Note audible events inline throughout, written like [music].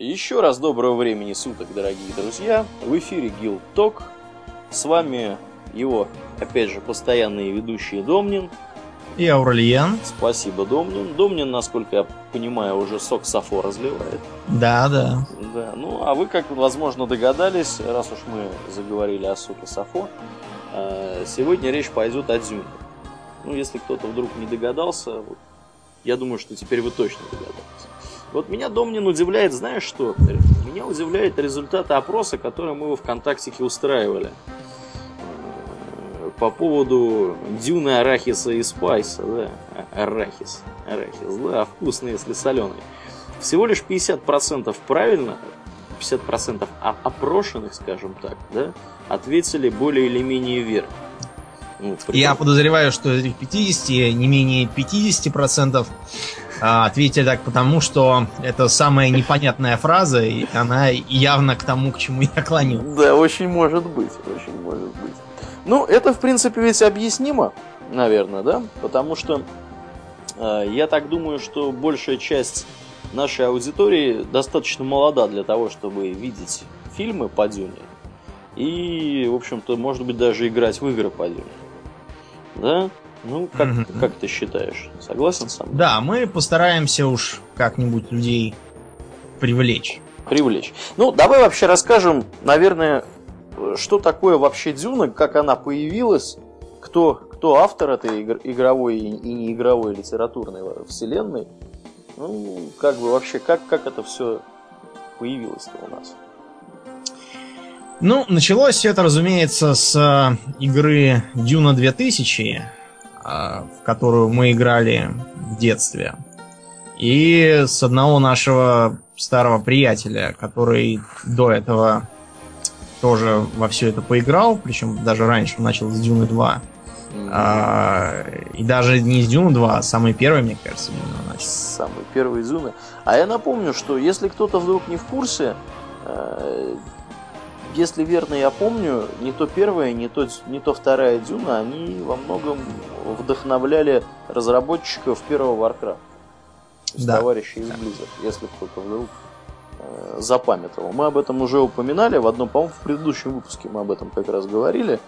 Еще раз доброго времени суток, дорогие друзья. В эфире Guild Talk. С вами его, опять же, постоянные ведущие Домнин. И Аурельян. Спасибо, Домнин. Домнин, насколько я понимаю, уже сок Сафо разливает. Да, да. Да, ну а вы, как возможно, догадались, раз уж мы заговорили о соке Сафо, э, сегодня речь пойдет о Дзюне. Ну, если кто-то вдруг не догадался, я думаю, что теперь вы точно догадались. Вот меня Домнин удивляет, знаешь что? Меня удивляет результаты опроса, который мы во ВКонтактике устраивали. Э, по поводу дюны арахиса и спайса, да, арахис, арахис, да, вкусный, если соленый. Всего лишь 50% правильно, 50% опрошенных, скажем так, да, ответили более или менее верно. Ну, Я подозреваю, что из этих 50, не менее 50% а, ответили так потому, что это самая непонятная фраза, и она явно к тому, к чему я клоню. Да, очень может быть, очень может быть. Ну, это, в принципе, ведь объяснимо, наверное, да? Потому что э, я так думаю, что большая часть нашей аудитории достаточно молода для того, чтобы видеть фильмы по Дюне. И, в общем-то, может быть, даже играть в игры по Дюне. Да? Ну, как, mm-hmm. как ты считаешь? Согласен со мной? Да, мы постараемся уж как-нибудь людей привлечь. Привлечь. Ну, давай вообще расскажем, наверное, что такое вообще Дюна, как она появилась, кто, кто автор этой игровой и неигровой литературной вселенной. Ну, как бы вообще, как, как это все появилось-то у нас? Ну, началось все это, разумеется, с э, игры Дюна 2000, а, в которую мы играли в детстве. И с одного нашего старого приятеля, который до этого тоже во все это поиграл, причем даже раньше начал с Дюны 2. Mm-hmm. А, и даже не из Дюны 2, а самый первый, мне кажется, Дюна начал. Самый первый из Дюны. А я напомню, что если кто-то вдруг не в курсе, э, если верно я помню, не то первая, не то, не то вторая Дюна, они во многом вдохновляли разработчиков первого Warcraft. Да. Товарищей из Blizzard, если кто-то вдруг э, запамятовал. Мы об этом уже упоминали, в одном, по-моему, в предыдущем выпуске мы об этом как раз говорили.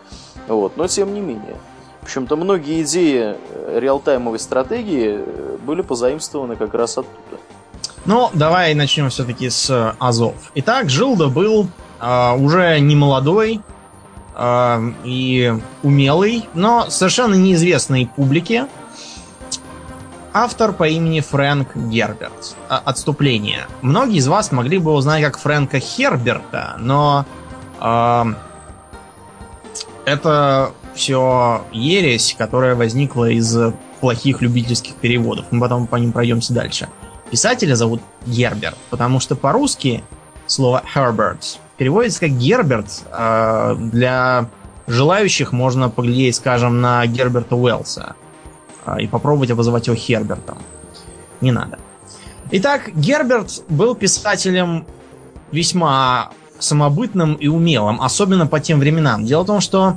Вот, но тем не менее. В общем-то, многие идеи э, реалтаймовой стратегии э, были позаимствованы как раз оттуда. Ну, давай начнем все-таки с Азов. Итак, Жилда был э, уже не молодой э, и умелый, но совершенно неизвестной публике. Автор по имени Фрэнк Герберт. Отступление. Многие из вас могли бы узнать как Фрэнка Херберта, но э, это все ересь, которая возникла из плохих любительских переводов. Мы потом по ним пройдемся дальше. Писателя зовут Герберт, потому что по-русски слово Herbert переводится как Герберт. А, для желающих можно поглядеть, скажем, на Герберта Уэллса а, и попробовать обозвать его Хербертом. Не надо. Итак, Герберт был писателем весьма самобытным и умелым, особенно по тем временам. Дело в том, что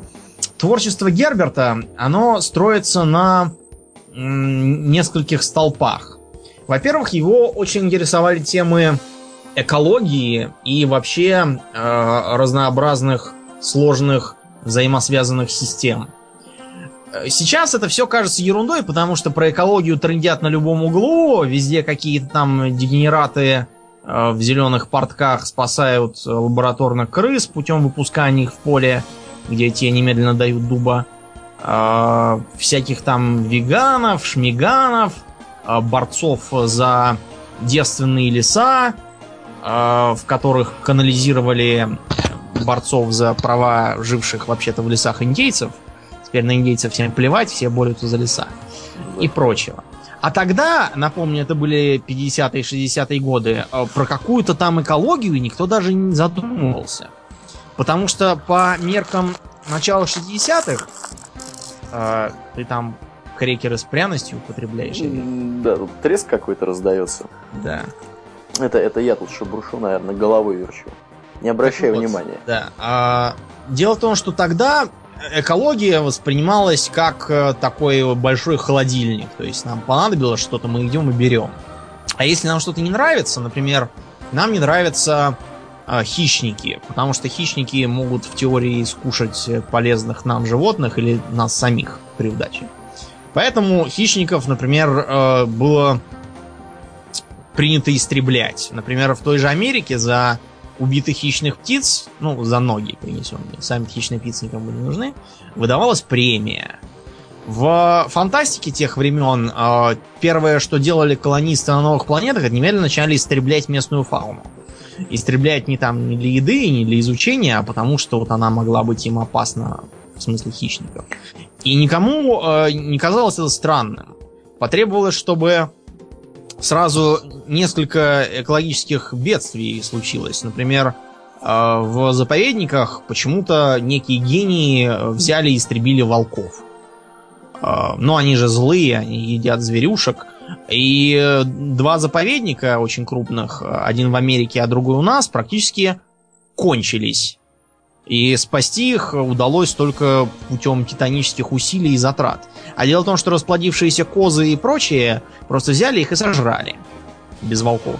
творчество Герберта, оно строится на нескольких столпах. Во-первых, его очень интересовали темы экологии и вообще э, разнообразных сложных взаимосвязанных систем. Сейчас это все кажется ерундой, потому что про экологию трендят на любом углу, везде какие-то там дегенераты э, в зеленых портках спасают лабораторных крыс путем выпускания их в поле, где те немедленно дают дуба. Э, всяких там веганов, шмиганов, э, борцов за девственные леса, Э, в которых канализировали борцов за права живших вообще-то в лесах индейцев. Теперь на индейцев всем плевать, все борются за леса. И прочего. А тогда, напомню, это были 50-е, 60-е годы, э, про какую-то там экологию никто даже не задумывался. Потому что по меркам начала 60-х, э, ты там крекеры с пряностью употребляешь? Да, тут треск какой-то раздается. Да. Это, это я тут шебрушу, наверное, головой верчу. Не обращай вот, внимания. Да. А, дело в том, что тогда экология воспринималась как э, такой большой холодильник. То есть нам понадобилось что-то, мы идем и берем. А если нам что-то не нравится, например, нам не нравятся э, хищники, потому что хищники могут в теории скушать полезных нам животных или нас самих при удаче. Поэтому хищников, например, э, было принято истреблять. Например, в той же Америке за убитых хищных птиц, ну, за ноги принесенные, сами хищные птицы никому не нужны, выдавалась премия. В фантастике тех времен э, первое, что делали колонисты на новых планетах, это немедленно начали истреблять местную фауну. Истреблять не там не для еды, не для изучения, а потому что вот она могла быть им опасна в смысле хищников. И никому э, не казалось это странным. Потребовалось, чтобы сразу несколько экологических бедствий случилось. Например, э, в заповедниках почему-то некие гении взяли и истребили волков. А, ну, они же злые, они едят зверюшек. И э, два заповедника очень крупных, один в Америке, а другой у нас, практически кончились. И спасти их удалось только путем титанических усилий и затрат. А дело в том, что расплодившиеся козы и прочие просто взяли их и сожрали. Без волков.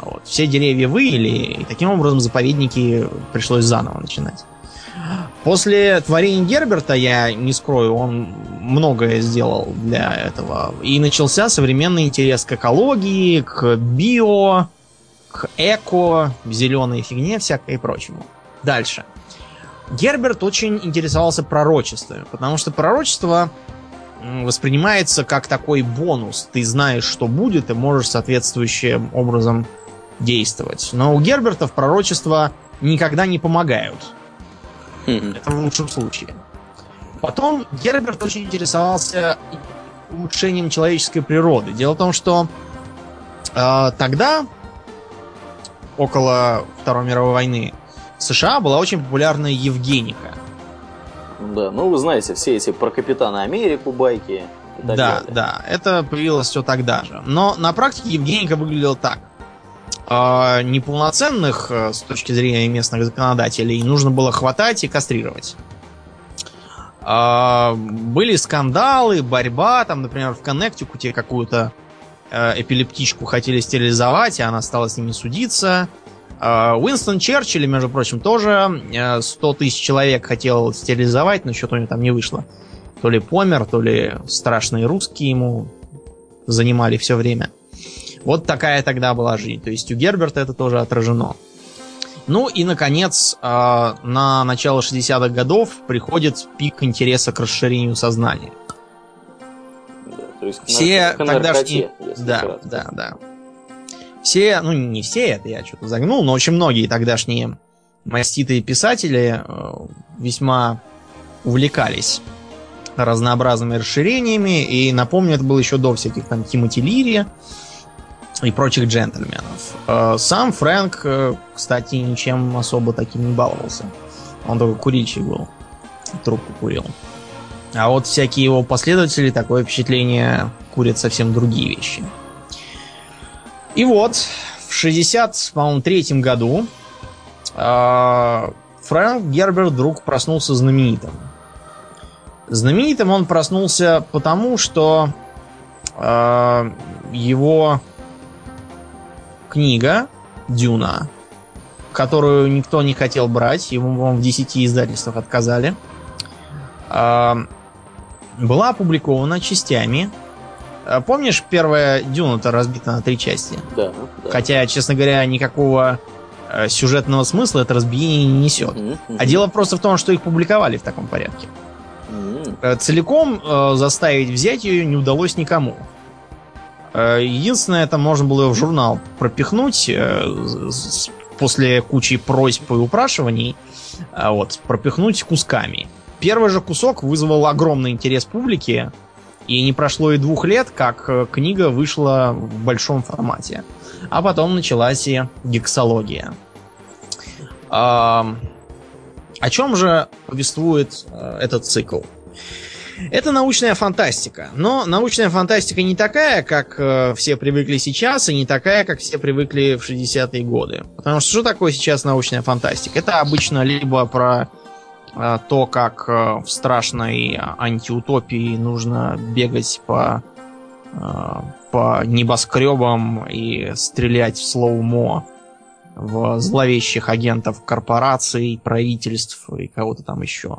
Вот. Все деревья выели, и таким образом заповедники пришлось заново начинать. После творений Герберта, я не скрою, он многое сделал для этого. И начался современный интерес к экологии, к био, к эко, зеленой фигне всякой и прочему. Дальше. Герберт очень интересовался пророчествами, потому что пророчество воспринимается как такой бонус. Ты знаешь, что будет, и можешь соответствующим образом действовать. Но у Гербертов пророчества никогда не помогают. Это в лучшем случае. Потом Герберт очень интересовался улучшением человеческой природы. Дело в том, что э, тогда, около Второй мировой войны, США была очень популярная Евгеника. Да, ну вы знаете, все эти про Капитана Америку байки. Да, далее. да, это появилось все тогда же. Но на практике Евгеника выглядела так. А, неполноценных э, с точки зрения местных законодателей нужно было хватать и кастрировать. А, были скандалы, борьба, там, например, в Коннектикуте какую-то э, эпилептичку хотели стерилизовать, и она стала с ними судиться. А, Уинстон Черчилль, между прочим, тоже 100 э, тысяч человек хотел стерилизовать, но что-то у него там не вышло. То ли помер, то ли страшные русские ему занимали все время. Вот такая тогда была жизнь. То есть у Герберта это тоже отражено. Ну и, наконец, а, на начало 60-х годов приходит пик интереса к расширению сознания. Да, то есть все к тогдашние... Да, да, да. Все, ну не все, это я что-то загнул, но очень многие тогдашние маститые писатели э, весьма увлекались разнообразными расширениями. И напомню, это было еще до всяких там Тимоти Лири, и прочих джентльменов. Э, сам Фрэнк, э, кстати, ничем особо таким не баловался. Он только курильщик был. Трубку курил. А вот всякие его последователи, такое впечатление, курят совсем другие вещи. И вот, в 63 году э, Фрэнк Гербер вдруг проснулся знаменитым. Знаменитым он проснулся потому, что его книга Дюна, которую никто не хотел брать, ему в 10 издательствах отказали, а, была опубликована частями. А, помнишь, первая Дюна-то разбита на три части? Да, да. Хотя, честно говоря, никакого э, сюжетного смысла это разбиение не несет. Mm-hmm. А дело просто в том, что их публиковали в таком порядке. Mm-hmm. Целиком э, заставить взять ее не удалось никому. Э, единственное, это можно было в журнал пропихнуть э, после кучи просьб и упрашиваний, а вот, пропихнуть кусками. Первый же кусок вызвал огромный интерес публики, и не прошло и двух лет, как э, книга вышла в большом формате. А потом началась и гексология. О чем же повествует этот цикл? Это научная фантастика. Но научная фантастика не такая, как э, все привыкли сейчас, и не такая, как все привыкли в 60-е годы. Потому что что такое сейчас научная фантастика? Это обычно либо про э, то, как э, в страшной антиутопии нужно бегать по, э, по небоскребам и стрелять в слоумо в зловещих агентов корпораций, правительств и кого-то там еще.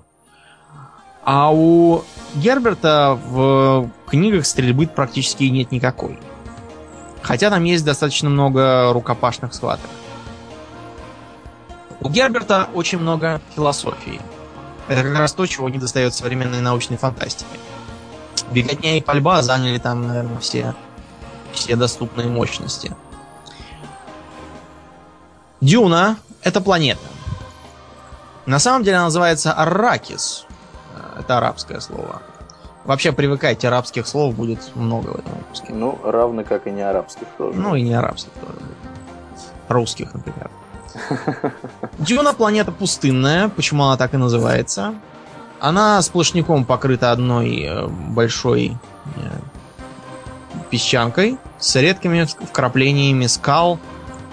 А у Герберта в книгах стрельбы практически нет никакой. Хотя там есть достаточно много рукопашных схваток. У Герберта очень много философии. Это как раз то, чего не достает современной научной фантастике. Беготня и пальба заняли там, наверное, все, все доступные мощности. Дюна — это планета. На самом деле она называется Арракис. Это арабское слово. Вообще привыкайте, арабских слов будет много в этом выпуске. Ну, равно как и не арабских тоже. Ну и не арабских тоже. Русских, например. [laughs] Дюна планета пустынная, почему она так и называется. Она сплошняком покрыта одной э, большой э, песчанкой с редкими вкраплениями скал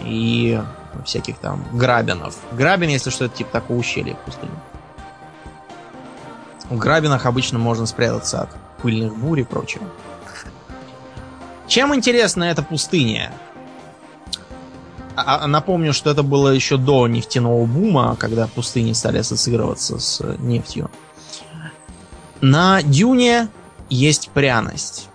и всяких там грабинов. Грабин, если что, это типа такого ущелья в пустыне. В грабинах обычно можно спрятаться от пыльных бурь и прочего. Чем интересна эта пустыня? А, а, напомню, что это было еще до нефтяного бума, когда пустыни стали ассоциироваться с нефтью. На дюне есть пряность.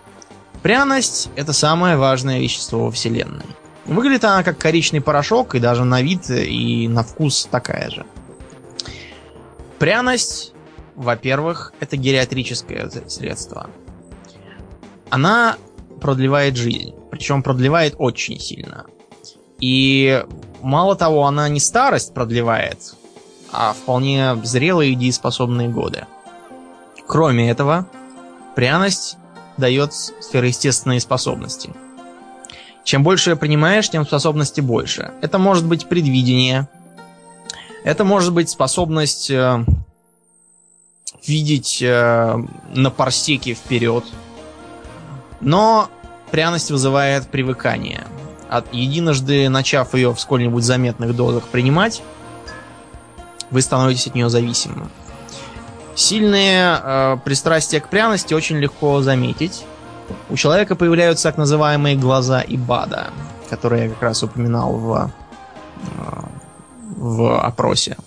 Пряность это самое важное вещество во Вселенной. Выглядит она как коричный порошок, и даже на вид и на вкус такая же. Пряность, во-первых, это гериатрическое средство. Она продлевает жизнь. Причем продлевает очень сильно. И мало того, она не старость продлевает, а вполне зрелые и дееспособные годы. Кроме этого, пряность дает сверхъестественные способности – чем больше принимаешь, тем способности больше. Это может быть предвидение. Это может быть способность э, видеть э, на парсеке вперед. Но пряность вызывает привыкание. От единожды начав ее в сколь-нибудь заметных дозах принимать, вы становитесь от нее зависимым. Сильные э, пристрастия к пряности очень легко заметить. У человека появляются так называемые глаза Ибада, которые я как раз упоминал в, э, в опросе.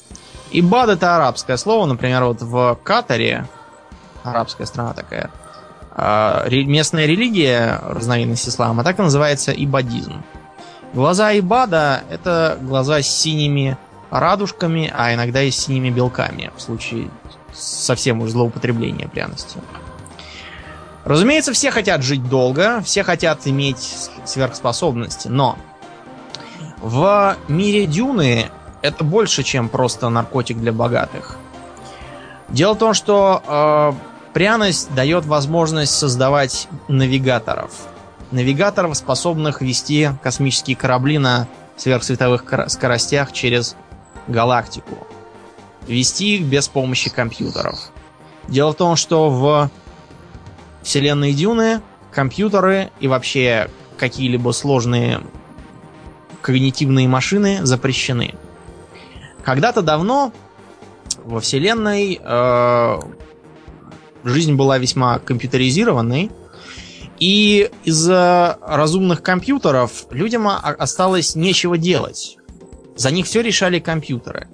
Ибад это арабское слово, например, вот в Катаре, арабская страна такая, местная религия, разновидность ислама, так и называется ибадизм. Глаза Ибада это глаза с синими радужками, а иногда и с синими белками, в случае совсем уж злоупотребления пряностью. Разумеется, все хотят жить долго, все хотят иметь сверхспособности, но в мире Дюны это больше, чем просто наркотик для богатых. Дело в том, что э, пряность дает возможность создавать навигаторов. Навигаторов, способных вести космические корабли на сверхсветовых скоростях через галактику. Вести их без помощи компьютеров. Дело в том, что в вселенной Дюны, компьютеры и вообще какие-либо сложные когнитивные машины запрещены. Когда-то давно во вселенной э, жизнь была весьма компьютеризированной, и из-за разумных компьютеров людям осталось нечего делать. За них все решали компьютеры.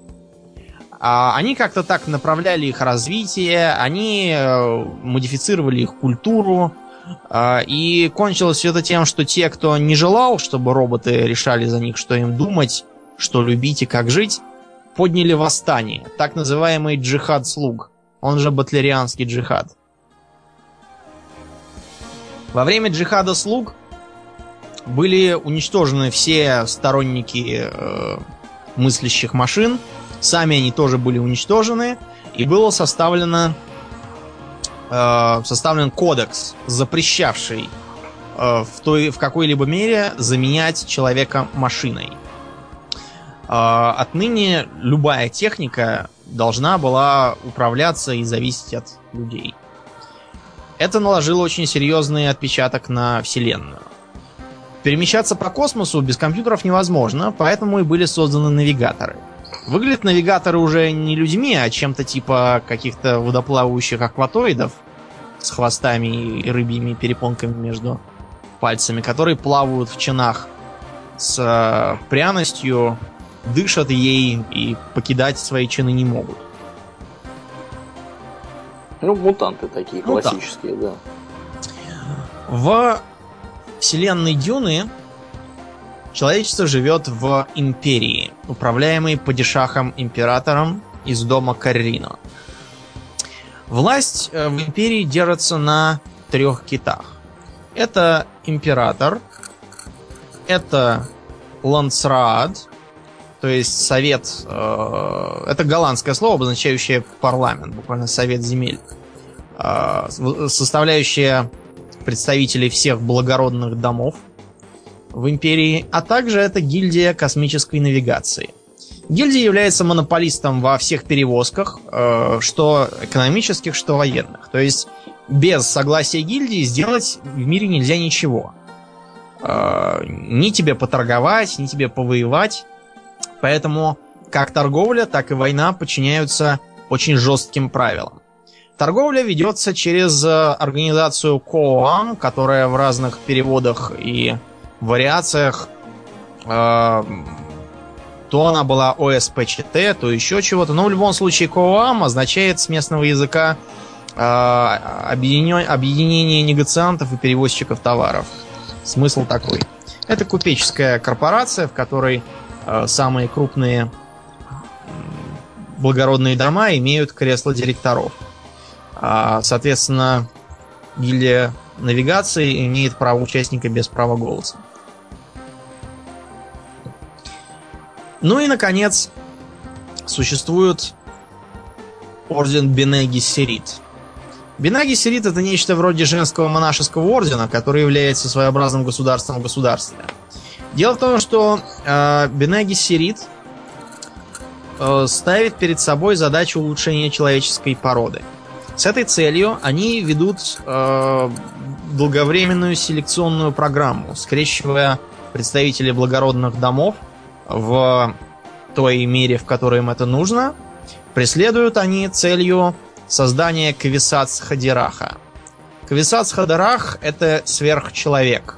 А они как-то так направляли их развитие, они э, модифицировали их культуру, а, и кончилось все это тем, что те, кто не желал, чтобы роботы решали за них, что им думать, что любить и как жить, подняли восстание, так называемый джихад слуг, он же батлерианский джихад. Во время джихада слуг были уничтожены все сторонники э, мыслящих машин, Сами они тоже были уничтожены, и было составлено э, составлен кодекс, запрещавший э, в, той, в какой-либо мере заменять человека машиной. Э, отныне любая техника должна была управляться и зависеть от людей. Это наложило очень серьезный отпечаток на Вселенную. Перемещаться по космосу без компьютеров невозможно, поэтому и были созданы навигаторы – Выглядят навигаторы уже не людьми, а чем-то типа каких-то водоплавающих акваторидов с хвостами и рыбьими перепонками между пальцами, которые плавают в чинах с э, пряностью, дышат ей и покидать свои чины не могут. Ну, мутанты такие Ну, да. классические, да. В вселенной Дюны человечество живет в империи, управляемой падишахом императором из дома Каррино. Власть э, в империи держится на трех китах. Это император, это Лансраад, то есть совет, э, это голландское слово, обозначающее парламент, буквально совет земель, э, составляющее представителей всех благородных домов в империи, а также это гильдия космической навигации. Гильдия является монополистом во всех перевозках, э, что экономических, что военных. То есть без согласия гильдии сделать в мире нельзя ничего. Э, ни тебе поторговать, ни тебе повоевать. Поэтому как торговля, так и война подчиняются очень жестким правилам. Торговля ведется через э, организацию КОАМ, которая в разных переводах и вариациях э, то она была ОСПЧТ, то еще чего-то. Но в любом случае КОАМ означает с местного языка э, объединё- объединение негоциантов и перевозчиков товаров. Смысл такой. Это купеческая корпорация, в которой самые крупные благородные дома имеют кресло директоров. А, соответственно, гильдия навигации имеет право участника без права голоса. Ну и, наконец, существует орден Бене Гессерит. Бене Гессерит это нечто вроде женского монашеского ордена, который является своеобразным государством в государстве. Дело в том, что э, Бене Гессерит э, ставит перед собой задачу улучшения человеческой породы. С этой целью они ведут э, долговременную селекционную программу, скрещивая представителей благородных домов в той мере, в которой им это нужно. Преследуют они целью создания Кависац Хадираха. Кависац Хадарах это сверхчеловек.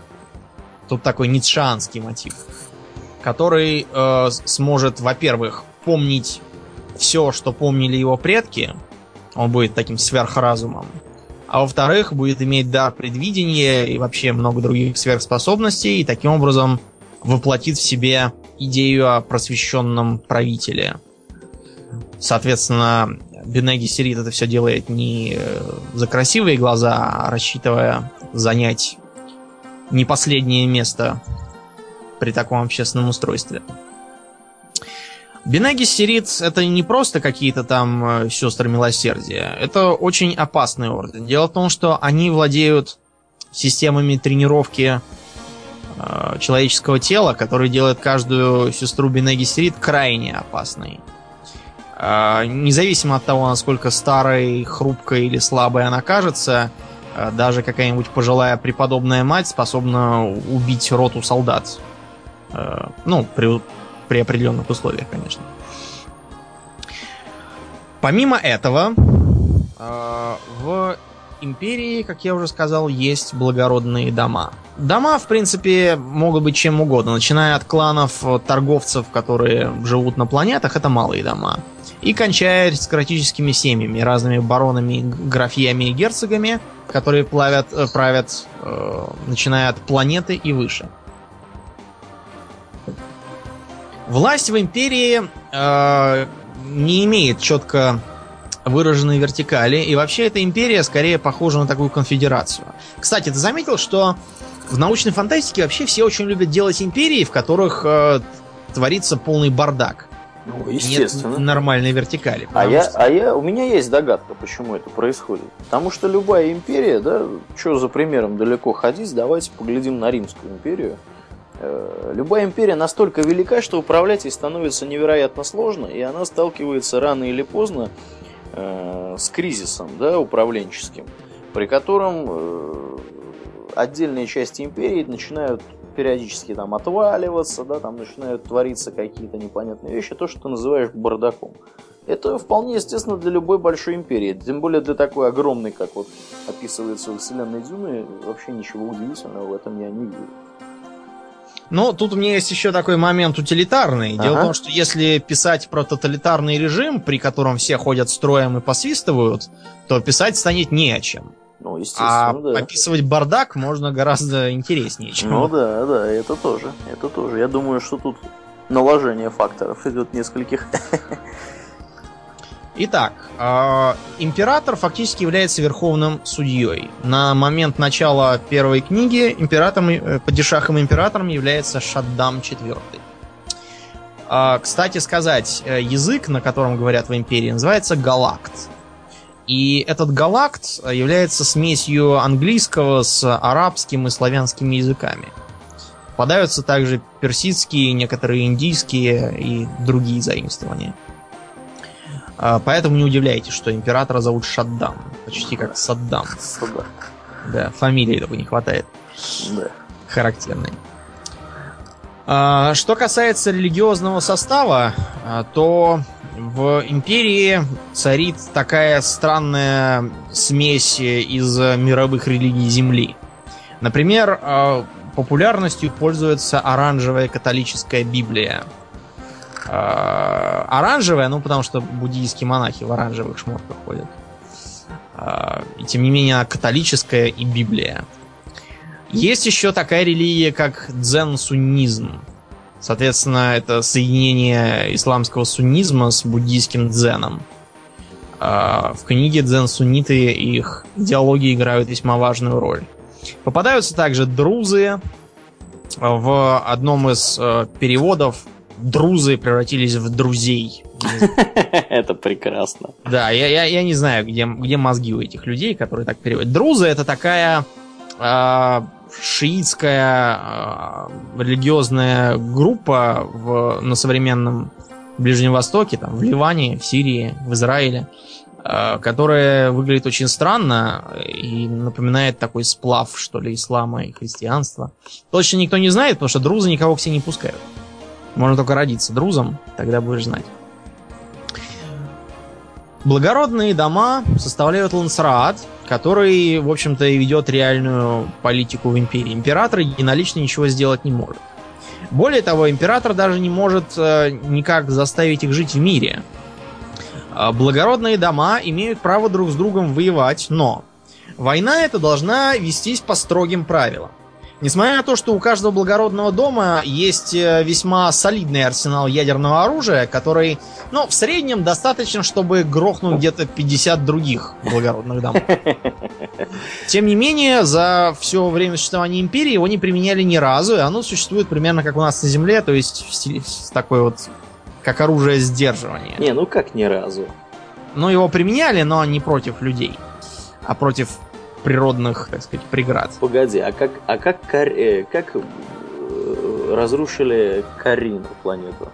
Тут такой ницшанский мотив, который э, сможет, во-первых, помнить все, что помнили его предки. Он будет таким сверхразумом. А во-вторых, будет иметь дар предвидения и вообще много других сверхспособностей, и таким образом воплотит в себе идею о просвещенном правителе. Соответственно, Бенеги Сирит это все делает не э, за красивые глаза, а рассчитывая занять не последнее место при таком общественном устройстве. Бенеги Сирит это не просто какие-то там э, сестры милосердия. Это очень опасный орден. Дело в том, что они владеют системами тренировки э, человеческого тела, которые делают каждую сестру Бенеги Сирит крайне опасной. Э, независимо от того, насколько старой, хрупкой или слабой она кажется, даже какая-нибудь пожилая преподобная мать способна убить роту солдат. Э, ну, при, при определенных условиях, конечно. Помимо этого, э, в империи, как я уже сказал, есть благородные дома. Дома, в принципе, могут быть чем угодно, начиная от кланов торговцев, которые живут на планетах, это малые дома, и кончая аристократическими семьями, разными баронами, графьями и герцогами, которые плавят, э, правят, э, начиная от планеты и выше. Власть в империи э, не имеет четко выраженной вертикали, и вообще эта империя скорее похожа на такую конфедерацию. Кстати, ты заметил, что в научной фантастике вообще все очень любят делать империи, в которых э, творится полный бардак. Ну, естественно. Нет нормальной вертикали. А я, что- а я, у меня есть догадка, почему это происходит. Потому что любая империя, да, что за примером далеко ходить, давайте поглядим на Римскую империю. Э, Любая империя настолько велика, что управлять ей становится невероятно сложно, и она сталкивается рано или поздно э, с кризисом, да, управленческим, при котором э, отдельные части империи начинают периодически там отваливаться, да, там начинают твориться какие-то непонятные вещи, то, что ты называешь бардаком. Это вполне естественно для любой большой империи, тем более для такой огромной, как вот описывается в вселенной Дюны, вообще ничего удивительного в этом я не вижу. Ну, тут у меня есть еще такой момент утилитарный. Дело ага. в том, что если писать про тоталитарный режим, при котором все ходят строем и посвистывают, то писать станет не о чем. Ну, естественно, а да. описывать бардак можно гораздо интереснее, чем... Ну да, да, это тоже, это тоже. Я думаю, что тут наложение факторов идет нескольких. [laughs] Итак, э, император фактически является верховным судьей. На момент начала первой книги императором, э, падишахом императором является Шаддам IV. Э, кстати сказать, э, язык, на котором говорят в империи, называется галакт. И этот галакт является смесью английского с арабским и славянскими языками. Попадаются также персидские, некоторые индийские и другие заимствования. А, поэтому не удивляйтесь, что императора зовут Шаддам. Почти как Саддам. Саддам. Да, фамилии только не хватает. Да. Характерной. А, что касается религиозного состава, а, то в империи царит такая странная смесь из мировых религий Земли. Например, популярностью пользуется оранжевая католическая Библия – Э, оранжевая, ну потому что буддийские монахи в оранжевых шмотках ходят. Э, и тем не менее католическая и Библия. Есть еще такая религия, как дзен-суннизм. Соответственно, это соединение исламского суннизма с буддийским дзеном. Э, в книге дзен-сунниты и их идеологии играют весьма важную роль. Попадаются также друзы. В одном из переводов друзы превратились в друзей. [laughs] Это прекрасно. Да, я, я, я не знаю, где, где мозги у этих людей, которые так переводят. Друзы это такая э, шиитская э, религиозная группа в, на современном Ближнем Востоке, там, в Ливане, в Сирии, в Израиле, э, которая выглядит очень странно и напоминает такой сплав, что ли, ислама и христианства. Точно никто не знает, потому что друзы никого к себе не пускают. Можно только родиться друзом, тогда будешь знать. Благородные дома составляют лансраат, который, в общем-то, и ведет реальную политику в империи. Император единолично ничего сделать не может. Более того, император даже не может э, никак заставить их жить в мире. А благородные дома имеют право друг с другом воевать, но война эта должна вестись по строгим правилам. Несмотря на то, что у каждого благородного дома есть э, весьма солидный арсенал ядерного оружия, который, ну, в среднем достаточно, чтобы грохнуть где-то 50 других благородных домов. [laughs] Тем не менее, за все время существования империи его не применяли ни разу, и оно существует примерно как у нас на Земле, то есть стиле такой вот, как оружие сдерживания. Не, ну как ни разу? Ну, его применяли, но не против людей, а против природных, так сказать, преград. Погоди, а как, а как, кор, э, как э, разрушили Карину планету?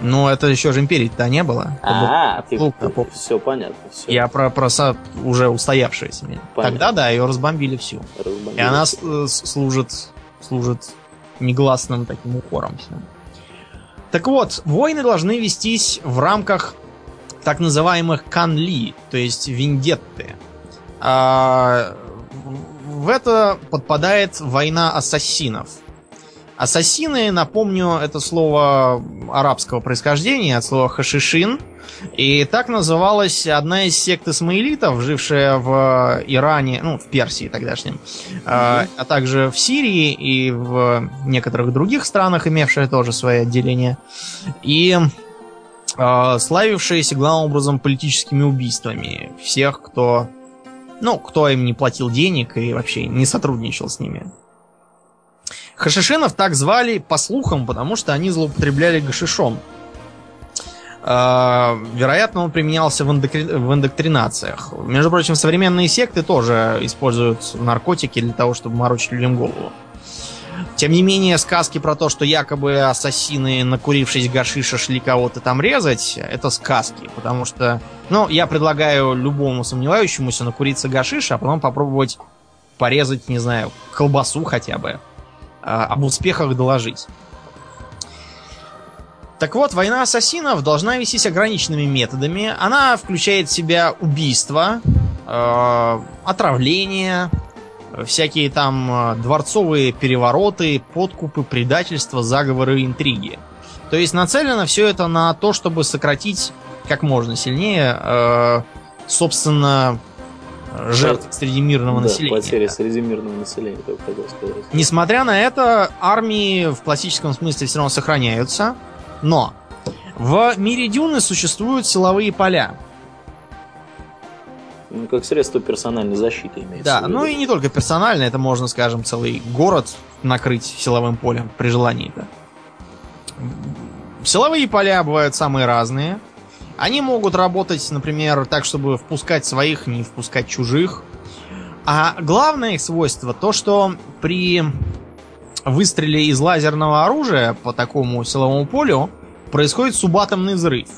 Ну, это еще же империи-то не было. А, ты, ты, все понятно. Все. Я про, про уже устоявшиеся. Тогда, да, ее разбомбили всю. Разбомбили И она всю. служит, служит негласным таким укором. Всем. Так вот, войны должны вестись в рамках так называемых канли, то есть вендетты. А, в это подпадает война ассасинов. Ассасины, напомню, это слово арабского происхождения, от слова хашишин. И так называлась одна из сект исмаилитов, жившая в Иране, ну, в Персии тогдашнем, mm-hmm. а, также в Сирии и в некоторых других странах, имевшая тоже свои отделения. И а, славившиеся главным образом политическими убийствами всех, кто ну, кто им не платил денег и вообще не сотрудничал с ними. Хашишинов так звали по слухам, потому что они злоупотребляли гашишом. А, вероятно, он применялся в, индокри... в индоктринациях. Между прочим, современные секты тоже используют наркотики для того, чтобы морочить людям голову. Тем не менее, сказки про то, что якобы ассасины, накурившись гашиша, шли кого-то там резать, это сказки. Потому что, ну, я предлагаю любому сомневающемуся накуриться гашиша, а потом попробовать порезать, не знаю, колбасу хотя бы. об успехах доложить. Так вот, война ассасинов должна вестись ограниченными методами. Она включает в себя убийство, э, отравление, всякие там э, дворцовые перевороты, подкупы, предательства, заговоры, интриги. То есть нацелено все это на то, чтобы сократить как можно сильнее, э, собственно, жертв среди мирного да, населения. Потери среди мирного населения, только хотел сказать. Несмотря на это, армии в классическом смысле все равно сохраняются. Но в мире Дюны существуют силовые поля. Ну, как средство персональной защиты имеется. Да, ну и не только персонально, это можно, скажем, целый город накрыть силовым полем при желании-то. Силовые поля бывают самые разные. Они могут работать, например, так, чтобы впускать своих, не впускать чужих. А главное их свойство то, что при выстреле из лазерного оружия по такому силовому полю происходит субатомный взрыв,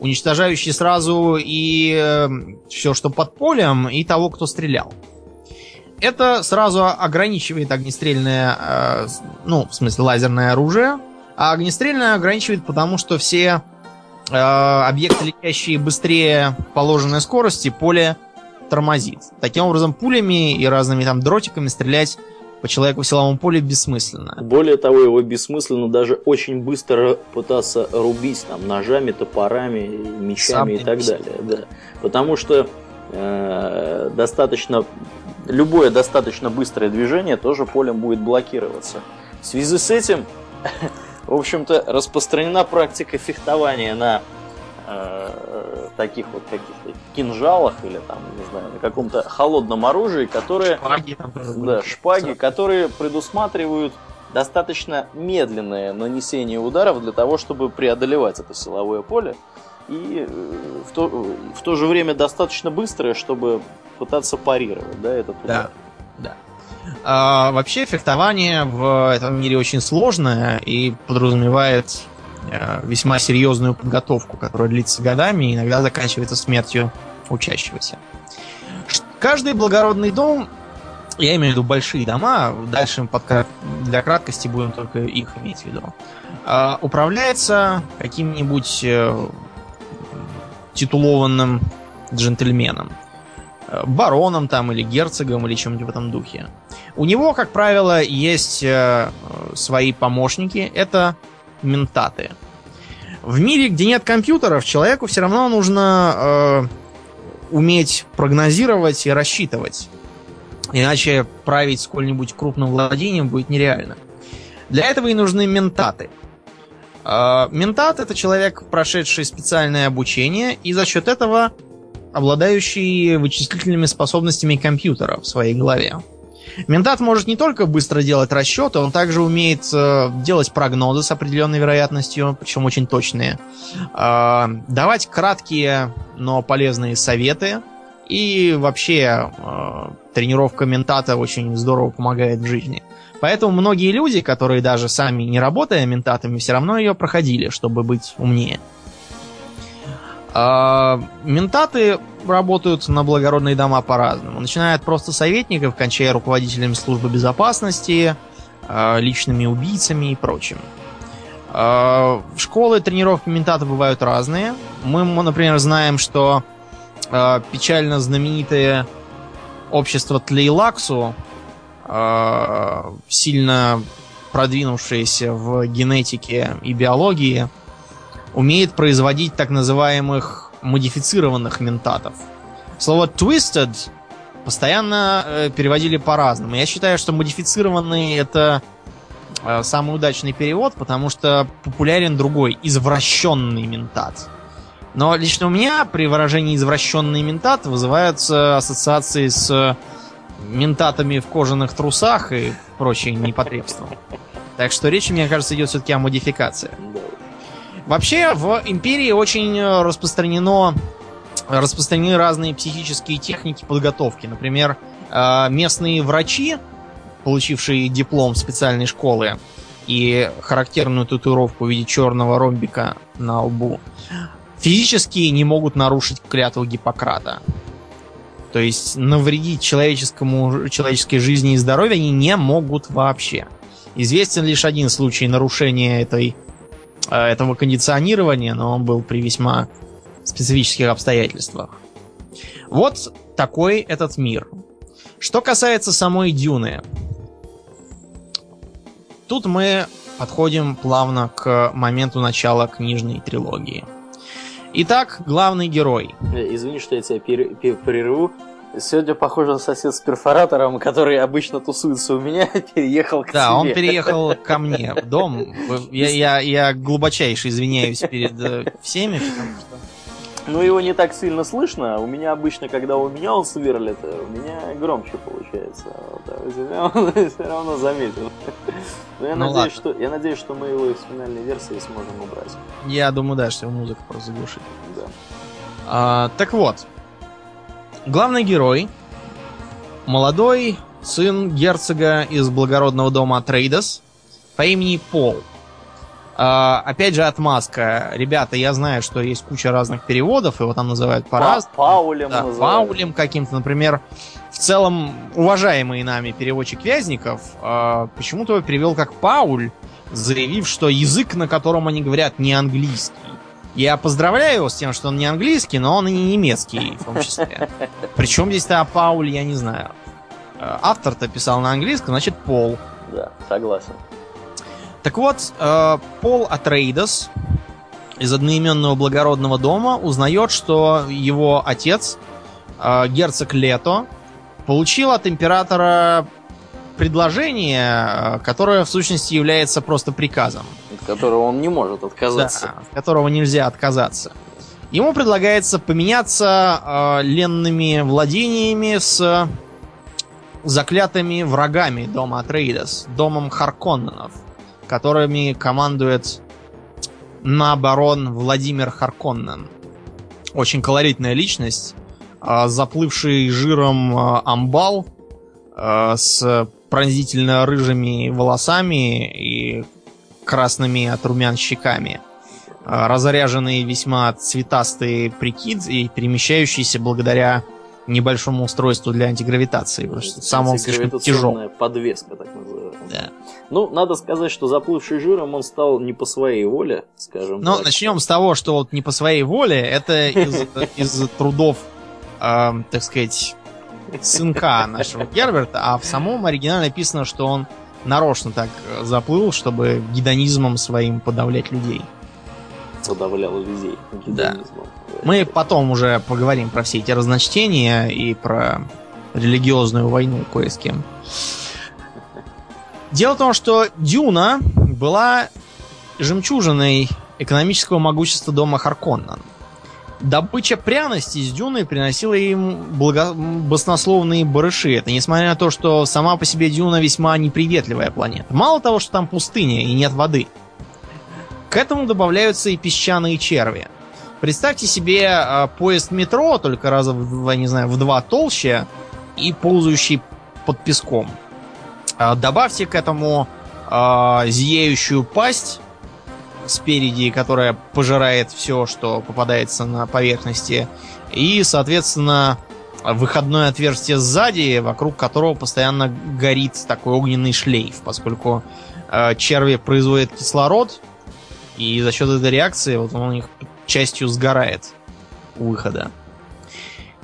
уничтожающий сразу и все, что под полем, и того, кто стрелял. Это сразу ограничивает огнестрельное, э, ну, в смысле, лазерное оружие, а огнестрельное ограничивает потому, что все э, объекты, летящие быстрее положенной скорости, поле тормозит. Таким образом, пулями и разными там дротиками стрелять по человеку в силовом поле бессмысленно. Более того, его бессмысленно даже очень быстро пытаться рубить там ножами, топорами, мечами и так далее. Да. Потому что э, достаточно любое достаточно быстрое движение тоже полем будет блокироваться. В связи с этим, [laughs] в общем-то, распространена практика фехтования на э, таких вот каких-то кинжалах или там, не знаю, на каком-то холодном оружии, которое Шпаги там да, шпаги, которые предусматривают достаточно медленное нанесение ударов для того, чтобы преодолевать это силовое поле. И э, в то, в то же время достаточно быстрое, чтобы пытаться парировать да, этот удар. Да. А, вообще фехтование в этом мире очень сложное и подразумевает весьма серьезную подготовку, которая длится годами и иногда заканчивается смертью учащегося. Каждый благородный дом, я имею в виду большие дома, дальше подка- для краткости будем только их иметь в виду, а, управляется каким-нибудь э, титулованным джентльменом э, бароном там или герцогом или чем-нибудь в этом духе. У него, как правило, есть э, э, свои помощники. Это ментаты. В мире, где нет компьютеров, человеку все равно нужно э, уметь прогнозировать и рассчитывать. Иначе править сколь-нибудь крупным владением будет нереально. Для этого и нужны ментаты. Э, Ментат это человек, прошедший специальное обучение, и за счет этого обладающий вычислительными способностями компьютера в своей голове. Ментат может не только быстро делать расчеты, он также умеет э, делать прогнозы с определенной вероятностью, причем очень точные, э, давать краткие, но полезные советы, и вообще э, тренировка ментата очень здорово помогает в жизни. Поэтому многие люди, которые даже сами не работая ментатами, все равно ее проходили, чтобы быть умнее. А, ментаты работают на благородные дома по-разному. Начиная от просто советников, кончая руководителями службы безопасности, а, личными убийцами и прочим. А, Школы тренировки ментата бывают разные. Мы, например, знаем, что а, печально знаменитое общество Тлейлаксу, сильно продвинувшееся в генетике и биологии, умеет производить так называемых модифицированных ментатов. Слово twisted постоянно э, переводили по-разному. Я считаю, что модифицированный это э, самый удачный перевод, потому что популярен другой извращенный ментат. Но лично у меня при выражении извращенный ментат вызываются ассоциации с ментатами в кожаных трусах и прочие непотребства. Так что речь, мне кажется, идет все-таки о модификации. Вообще в империи очень э, распространено распространены разные психические техники подготовки. Например, э, местные врачи, получившие диплом специальной школы и характерную татуировку в виде черного ромбика на лбу, физически не могут нарушить клятву Гиппократа. То есть навредить человеческому, человеческой жизни и здоровью они не могут вообще. Известен лишь один случай нарушения этой, этого кондиционирования, но он был при весьма специфических обстоятельствах. Вот такой этот мир. Что касается самой Дюны. Тут мы подходим плавно к моменту начала книжной трилогии. Итак, главный герой. Э, Извини, что я тебя пер- пер- прерву. Сегодня, похоже, сосед с перфоратором, который обычно тусуется у меня, [laughs] переехал к Да, тебе. он переехал ко мне в дом. Я, я, я глубочайше извиняюсь перед э, всеми, потому что Ну, его не так сильно слышно. У меня обычно, когда у меня он сверлит, э, у меня громче получается. Вот, а он все равно заметил. Но я, Ну надеюсь, ладно. что, я надеюсь, что мы его из финальной версии сможем убрать. я думаю, да, что его музыка просто заглушит. Да. А, так вот, главный герой молодой сын герцога из благородного дома Трейдос по имени Пол. А, опять же, отмазка. Ребята, я знаю, что есть куча разных переводов, его там называют по-разному. Па- Паулем Да, называют. Паулем каким-то, например, в целом уважаемый нами переводчик Вязников э, почему-то его перевел как Пауль, заявив, что язык, на котором они говорят, не английский. Я поздравляю его с тем, что он не английский, но он и не немецкий в том числе. Причем здесь-то Пауль, я не знаю. Э, Автор-то писал на английском, значит, Пол. Да, согласен. Так вот, э, Пол Атрейдос из одноименного благородного дома узнает, что его отец, э, герцог Лето, получил от императора предложение, которое в сущности является просто приказом, которого он не может отказаться. да, от которого нельзя отказаться. Ему предлагается поменяться э, ленными владениями с заклятыми врагами дома Атрейдос, домом Харконненов, которыми командует на барон Владимир Харконнен. Очень колоритная личность, э, заплывший жиром э, амбал э, с пронзительно рыжими волосами и красными от румян щеками. Э, Разряженный весьма цветастый прикид и перемещающийся благодаря небольшому устройству для антигравитации, потому что сам он слишком. Антигравитационная подвеска, так называемая. Да. Ну, надо сказать, что заплывший жиром он стал не по своей воле, скажем Но так. начнем с того, что вот не по своей воле, это из, [laughs] из трудов, э, так сказать, сынка нашего Герберта, а в самом оригинале написано, что он нарочно так э, заплыл, чтобы гедонизмом своим подавлять людей. Подавлял людей гедонизмом. Мы потом уже поговорим про все эти разночтения и про религиозную войну кое с кем. Дело в том, что Дюна была жемчужиной экономического могущества дома Харконнен. Добыча пряностей из Дюны приносила им благо... баснословные барыши. Это несмотря на то, что сама по себе Дюна весьма неприветливая планета. Мало того, что там пустыня и нет воды. К этому добавляются и песчаные черви. Представьте себе э, поезд метро, только раза в, не знаю, в два толще и ползающий под песком. Э, добавьте к этому э, зияющую пасть спереди, которая пожирает все, что попадается на поверхности, и, соответственно, выходное отверстие сзади, вокруг которого постоянно горит такой огненный шлейф, поскольку э, черви производят кислород, и за счет этой реакции вот он у них частью сгорает у выхода.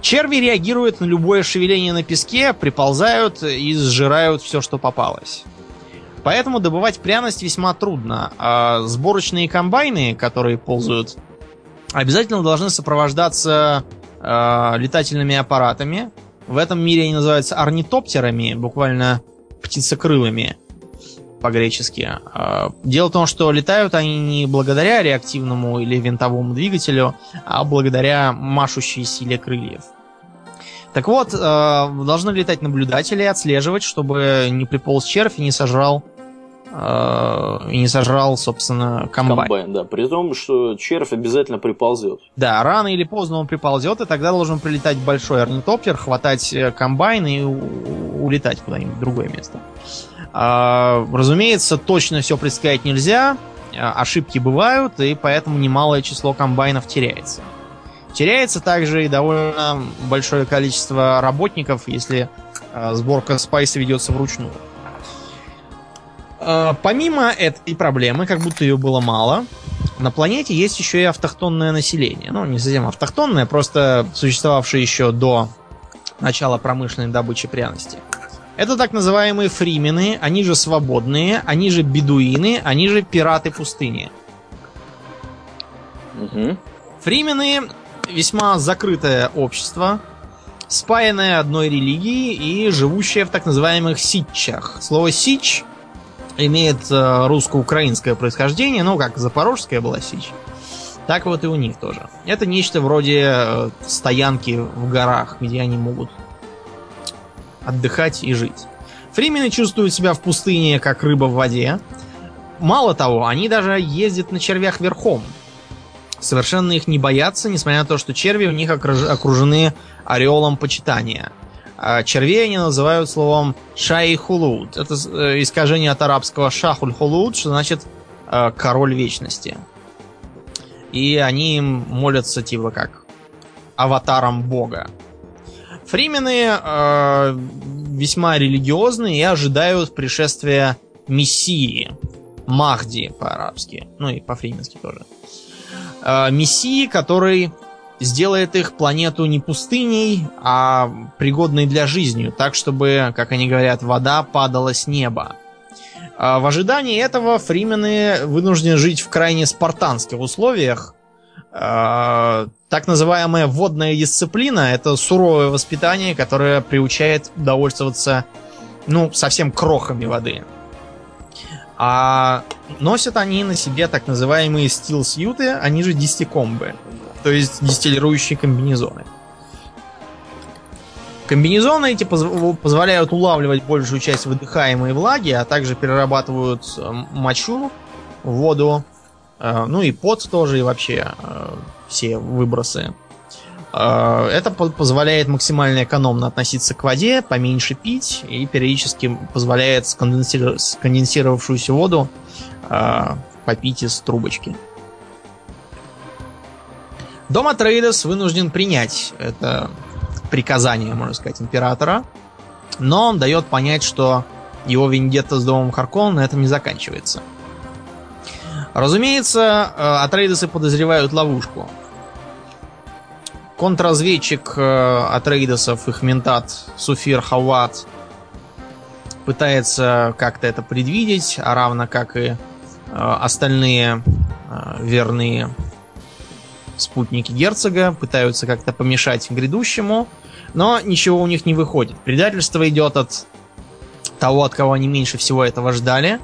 Черви реагируют на любое шевеление на песке, приползают и сжирают все, что попалось. Поэтому добывать пряность весьма трудно. А сборочные комбайны, которые ползают, обязательно должны сопровождаться э, летательными аппаратами. В этом мире они называются орнитоптерами, буквально птицекрылыми по-гречески. Э, Дело в том, что летают они не благодаря реактивному или винтовому двигателю, а благодаря машущей силе крыльев. Так вот, э, должны летать наблюдатели и отслеживать, чтобы не приполз червь и не сожрал и не сожрал, собственно, комбайн. Комбайн, да. При том, что червь обязательно приползет. Да, рано или поздно он приползет, и тогда должен прилетать большой орнитоптер, хватать э, комбайн и улетать куда-нибудь в другое место. А, разумеется, точно все предсказать нельзя, а, ошибки бывают, и поэтому немалое число комбайнов теряется. Теряется также и довольно большое количество работников, если сборка спайса ведется вручную. Э, помимо этой проблемы, как будто ее было мало, на планете есть еще и автохтонное население. Ну, не совсем автохтонное, просто существовавшее еще до начала промышленной добычи пряности. Это так называемые фримены, они же свободные, они же бедуины, они же пираты пустыни. Угу. Фримены весьма закрытое общество, спаянное одной религией и живущее в так называемых ситчах. Слово сич имеет э, русско-украинское происхождение, ну как запорожская была сич. Так вот и у них тоже. Это нечто вроде э, стоянки в горах, где они могут отдыхать и жить. Фримены чувствуют себя в пустыне, как рыба в воде. Мало того, они даже ездят на червях верхом. Совершенно их не боятся, несмотря на то, что черви у них окружены ореолом почитания. А червей они называют словом шайхулуд. Это э, искажение от арабского шахуль хулуд, что значит э, король вечности. И они им молятся типа как аватаром бога. Фримены э, весьма религиозные и ожидают пришествия Мессии. Махди по-арабски. Ну и по-фрименски тоже. Э, мессии, который сделает их планету не пустыней, а пригодной для жизни, так чтобы, как они говорят, вода падала с неба. Э, в ожидании этого фримены вынуждены жить в крайне спартанских условиях, э, так называемая водная дисциплина это суровое воспитание, которое приучает довольствоваться, ну, совсем крохами воды. А носят они на себе так называемые стил-сьюты, они же дистикомбы, то есть дистиллирующие комбинезоны. Комбинезоны эти позволяют улавливать большую часть выдыхаемой влаги, а также перерабатывают э, мочу воду, э, ну и пот тоже, и вообще э, все выбросы. Это позволяет максимально экономно относиться к воде, поменьше пить и периодически позволяет сконденсировавшуюся воду попить из трубочки. Дом Атрейдес вынужден принять это приказание, можно сказать, императора, но он дает понять, что его вендетта с домом Харкон на этом не заканчивается. Разумеется, а, Атрейдесы подозревают ловушку – Контрразведчик э, от Рейдосов, их ментат Суфир Хават, пытается как-то это предвидеть, а равно как и э, остальные э, верные спутники герцога пытаются как-то помешать грядущему, но ничего у них не выходит. Предательство идет от того, от кого они меньше всего этого ждали, э,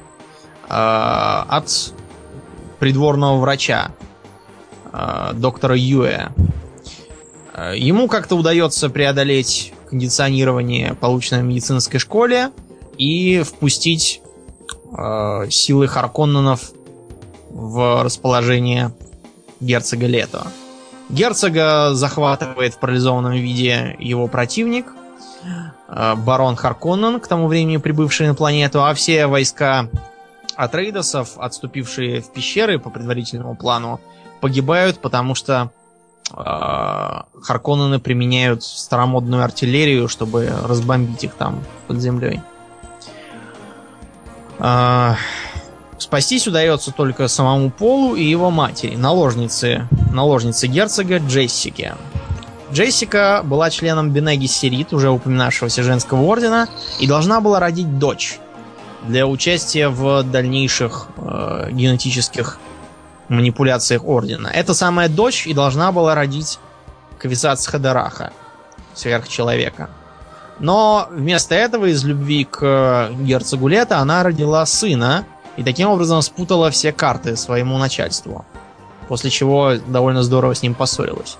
от придворного врача, э, доктора Юэ, Э, ему как-то удается преодолеть кондиционирование, полученное в медицинской школе, и впустить э, силы Харконненов в расположение герцога Лето. Герцога захватывает в парализованном виде его противник, э, барон Харконнен, к тому времени прибывший на планету, а все войска Атрейдосов, отступившие в пещеры по предварительному плану, погибают, потому что а, Харконнены применяют старомодную артиллерию, чтобы разбомбить их там под землей. А, спастись удается только самому Полу и его матери, наложнице, наложнице герцога Джессике. Джессика была членом Бенеги Сирит, уже упоминавшегося женского ордена, и должна была родить дочь для участия в дальнейших э, генетических манипуляциях Ордена. Эта самая дочь и должна была родить Квисац Хадараха, сверхчеловека. Но вместо этого из любви к э, герцогу Лета она родила сына и таким образом спутала все карты своему начальству. После чего довольно здорово с ним поссорилась.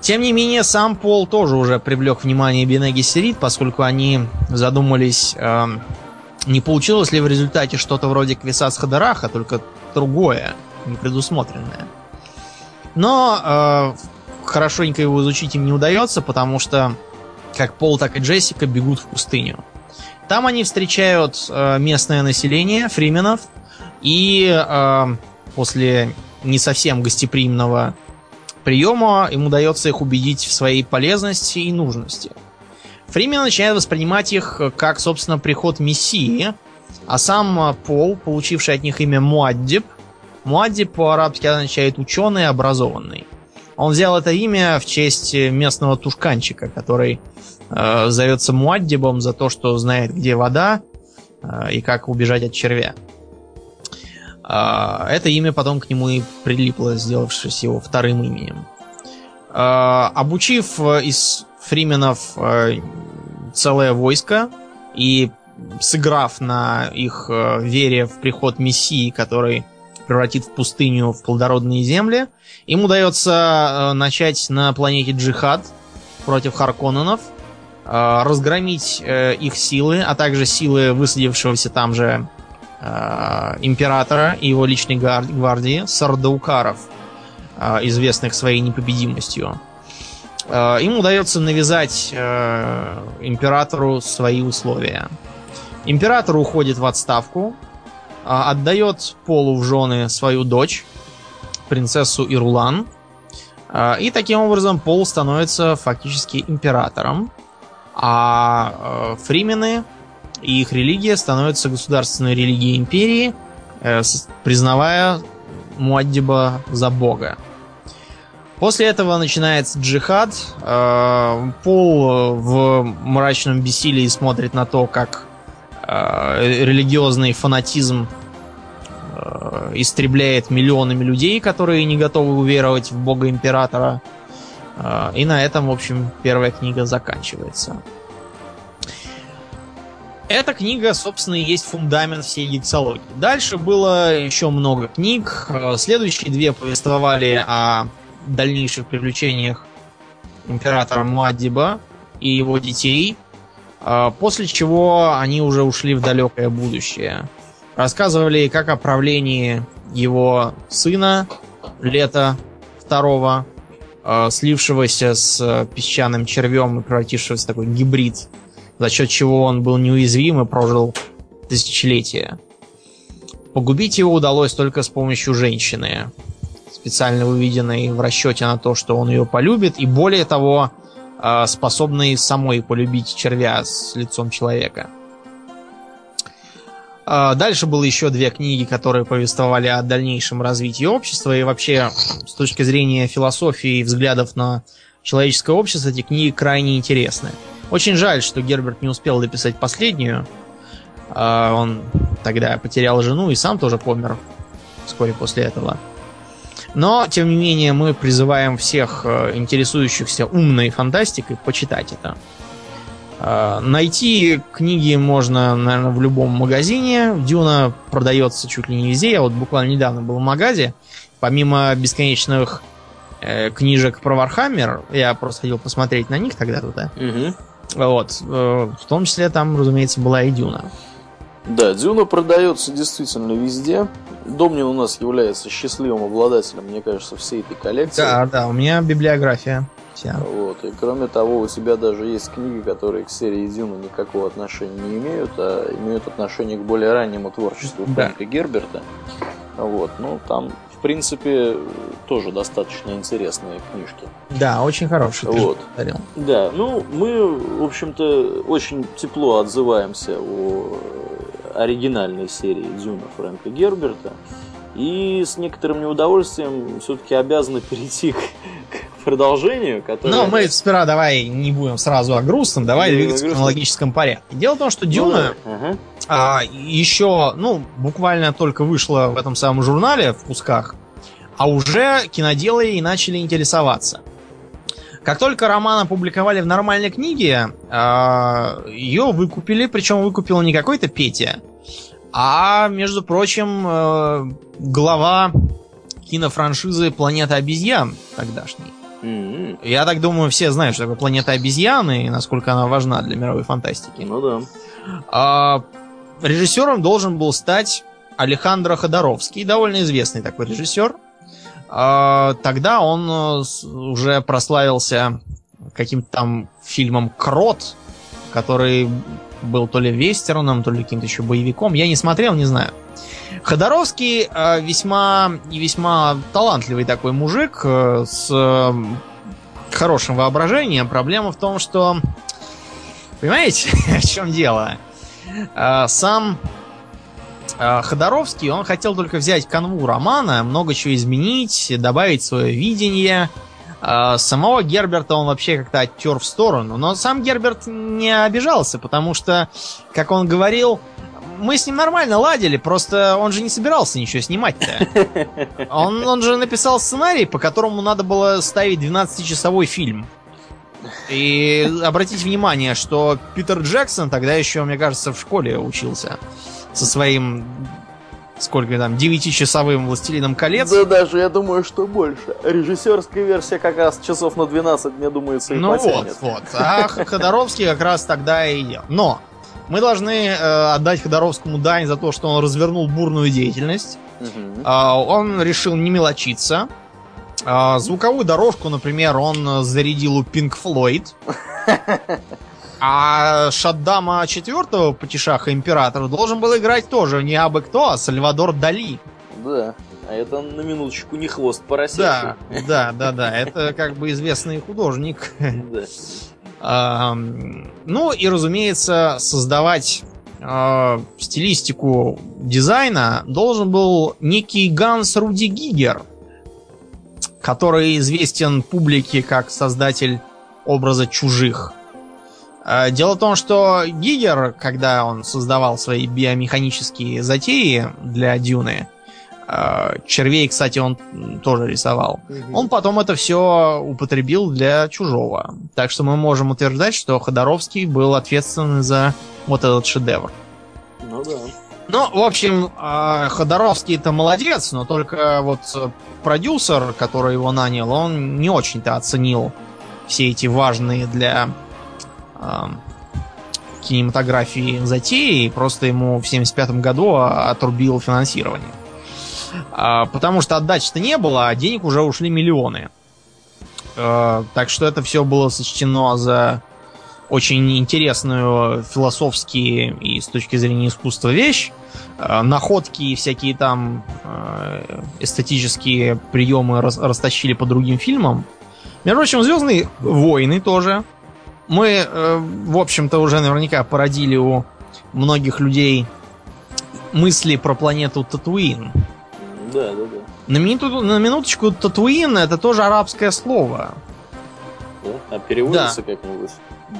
Тем не менее, сам Пол тоже уже привлек внимание Бенеги Сирит, поскольку они задумались э, не получилось ли в результате что-то вроде Квисас Хадараха, только другое, непредусмотренное. Но э, хорошенько его изучить им не удается, потому что как Пол, так и Джессика бегут в пустыню. Там они встречают э, местное население, фрименов, и э, после не совсем гостеприимного приема им удается их убедить в своей полезности и нужности. Фримен начинает воспринимать их как, собственно, приход Мессии, а сам Пол, получивший от них имя Муаддиб, Муаддиб по-арабски означает ученый, образованный. Он взял это имя в честь местного тушканчика, который э, зовется Муаддибом за то, что знает, где вода э, и как убежать от червя. Э, это имя потом к нему и прилипло, сделавшись его вторым именем. Э, обучив из фрименов э, целое войско и сыграв на их э, вере в приход Мессии, который превратит в пустыню в плодородные земли, им удается э, начать на планете Джихад против Харконненов, э, разгромить э, их силы, а также силы высадившегося там же э, императора и его личной гвардии, сардаукаров, э, известных своей непобедимостью. Э, им удается навязать э, императору свои условия. Император уходит в отставку, отдает Полу в жены свою дочь, принцессу Ирулан. И таким образом Пол становится фактически императором. А э, фримены и их религия становятся государственной религией империи, э, признавая Муаддиба за бога. После этого начинается джихад. Э, Пол в мрачном бессилии смотрит на то, как религиозный фанатизм истребляет миллионами людей, которые не готовы уверовать в бога императора. Э, и на этом, в общем, первая книга заканчивается. Эта книга, собственно, и есть фундамент всей гексологии. Дальше было еще много книг. Следующие две повествовали о дальнейших приключениях императора Муаддиба и его детей – а, после чего они уже ушли в далекое будущее. Рассказывали как о правлении его сына, лета второго, а, слившегося с песчаным червем и превратившегося в такой гибрид, за счет чего он был неуязвим и прожил тысячелетия. Погубить его удалось только с помощью женщины, специально выведенной в расчете на то, что он ее полюбит, и более того, а, способной самой полюбить червя с лицом человека. А, дальше было еще две книги, которые повествовали о дальнейшем развитии общества. И вообще, с точки зрения философии и взглядов на человеческое общество, эти книги крайне интересны. Очень жаль, что Герберт не успел дописать последнюю. А, он тогда потерял жену и сам тоже помер вскоре после этого. Но, тем не менее, мы призываем всех э, интересующихся умной фантастикой почитать это. Э, найти книги можно, наверное, в любом магазине. Дюна продается чуть ли не везде. Я вот буквально недавно был в магазе. Помимо бесконечных э, книжек про Warhammer, я просто хотел посмотреть на них тогда туда. Угу. Вот. Э, в том числе там, разумеется, была и Дюна. Да, Дюна продается действительно везде. Домнин у нас является счастливым обладателем, мне кажется, всей этой коллекции. Да, да, у меня библиография вся. Вот, и кроме того, у тебя даже есть книги, которые к серии Дюна никакого отношения не имеют, а имеют отношение к более раннему творчеству да. Фрэнка Герберта. Вот, ну, там в принципе, тоже достаточно интересные книжки. Да, очень хорошие. Вот. Да, ну, мы, в общем-то, очень тепло отзываемся о оригинальной серии Дюна Фрэнка Герберта. И с некоторым неудовольствием все-таки обязаны [laughs] перейти к, к продолжению, которое... Ну, мы сперва давай не будем сразу о грустном, давай двигаться в хронологическом порядке. Дело в том, что Дюна ну, ага. а, еще, ну, буквально только вышла в этом самом журнале в кусках, а уже киноделы и начали интересоваться. Как только роман опубликовали в нормальной книге, а, ее выкупили, причем выкупил не какой-то Петя, а, между прочим, э, глава кинофраншизы «Планета обезьян» тогдашний. Mm-hmm. Я так думаю, все знают, что такое «Планета обезьян» и насколько она важна для мировой фантастики. Ну да. А, режиссером должен был стать Алехандро Ходоровский, довольно известный такой режиссер. А, тогда он э, уже прославился каким-то там фильмом «Крот», который был то ли вестерном, то ли каким-то еще боевиком. Я не смотрел, не знаю. Ходоровский э, весьма и весьма талантливый такой мужик э, с хорошим воображением. Проблема в том, что Понимаете, [laughs] в чем дело? А, сам а, Ходоровский, он хотел только взять канву романа, много чего изменить, добавить свое видение. А, самого Герберта он вообще как-то оттер в сторону. Но сам Герберт не обижался, потому что, как он говорил, мы с ним нормально ладили, просто он же не собирался ничего снимать-то. [laughs] Он, он же написал сценарий, по которому надо было ставить 12-часовой фильм. И обратите внимание, что Питер Джексон тогда еще, мне кажется, в школе учился со своим сколько там, 9-часовым «Властелином колец». Да даже, я думаю, что больше. Режиссерская версия как раз часов на 12, мне думается, и Ну потянет. вот, вот. А Ходоровский как раз тогда и делал. Но мы должны э, отдать Ходоровскому дань за то, что он развернул бурную деятельность. Мгм. А, он решил не мелочиться. А, звуковую дорожку, например, он зарядил у Pink Floyd. [laughs] А Шаддама четвертого потешаха императора должен был играть тоже не абы кто, а Сальвадор Дали. Да. А это на минуточку не хвост поросячий. Да, да, да, да. Это как бы известный художник. Да. Ну и, разумеется, создавать а, стилистику дизайна должен был некий Ганс Руди Гигер, который известен публике как создатель образа чужих. А, Дело в том, что Гигер, когда он создавал свои биомеханические затеи для Дюны, а, червей, кстати, он тоже рисовал. Он потом это все употребил для чужого. Так что мы можем утверждать, что Ходоровский был ответственен за вот этот шедевр. Ну да. Ну, в общем, э, Ходоровский это молодец, но только вот э, продюсер, который его нанял, он не очень-то оценил все эти важные для э, кинематографии затеи, просто ему в 75 году а, отрубил финансирование. А, потому что отдачи-то не было, а денег уже ушли миллионы. Э, так что это все было сочтено за очень интересную философски и с точки зрения искусства вещь. Находки и всякие там эстетические приемы рас- растащили по другим фильмам. Между прочим, Звездные войны тоже. Мы, э, в общем-то, уже наверняка породили у многих людей мысли про планету Татуин. Да, да, да. На, минуту, на минуточку, Татуин это тоже арабское слово. Да? А переводится как-нибудь?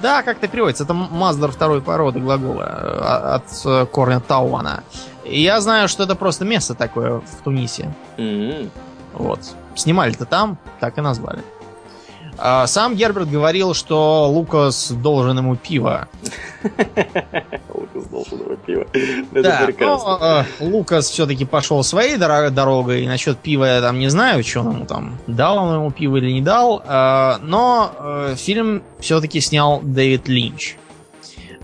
Да, как-то переводится. Это маздер второй породы глагола э, от э, корня Тауана. Я знаю, что это просто место такое в Тунисе. М. Вот. Снимали-то там, так и назвали. А сам Герберт говорил, что Лукас должен ему пиво. Лукас должен давать пиво. Это Да, прекрасно. но, э, Лукас все-таки пошел своей дорогой. Насчет пива я там не знаю, что он ему там дал он ему пиво или не дал. Э, но э, фильм все-таки снял Дэвид Линч.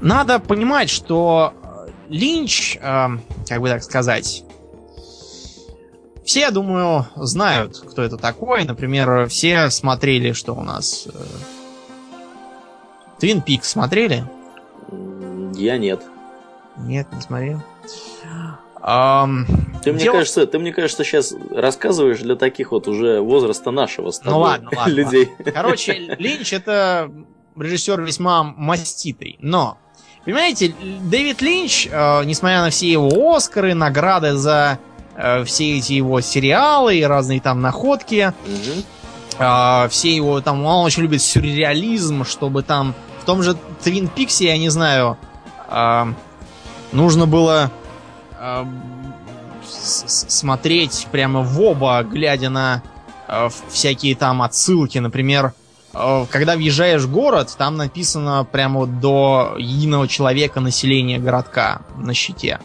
Надо понимать, что э, Линч, э, как бы так сказать, все, я думаю, знают, кто это такой. Например, все смотрели, что у нас... Твин Пик смотрели? Я нет. Нет, не смотрел. Ам, Ты мне дело- кажется, ты мне кажется, сейчас рассказываешь для таких вот уже возраста нашего с Ну тобой ладно, ладно, людей. Короче, [laughs] Линч это режиссер весьма маститый. Но, понимаете, Дэвид Линч, э, несмотря на все его Оскары, награды за э, все эти его сериалы и разные там находки, э, все его там, он очень любит сюрреализм, чтобы там в том же Твин Пиксе, я не знаю, э, нужно было э, с- смотреть прямо в оба, глядя на э, всякие там отсылки, например, э, когда въезжаешь в город, там написано прямо вот до единого человека населения городка на щите.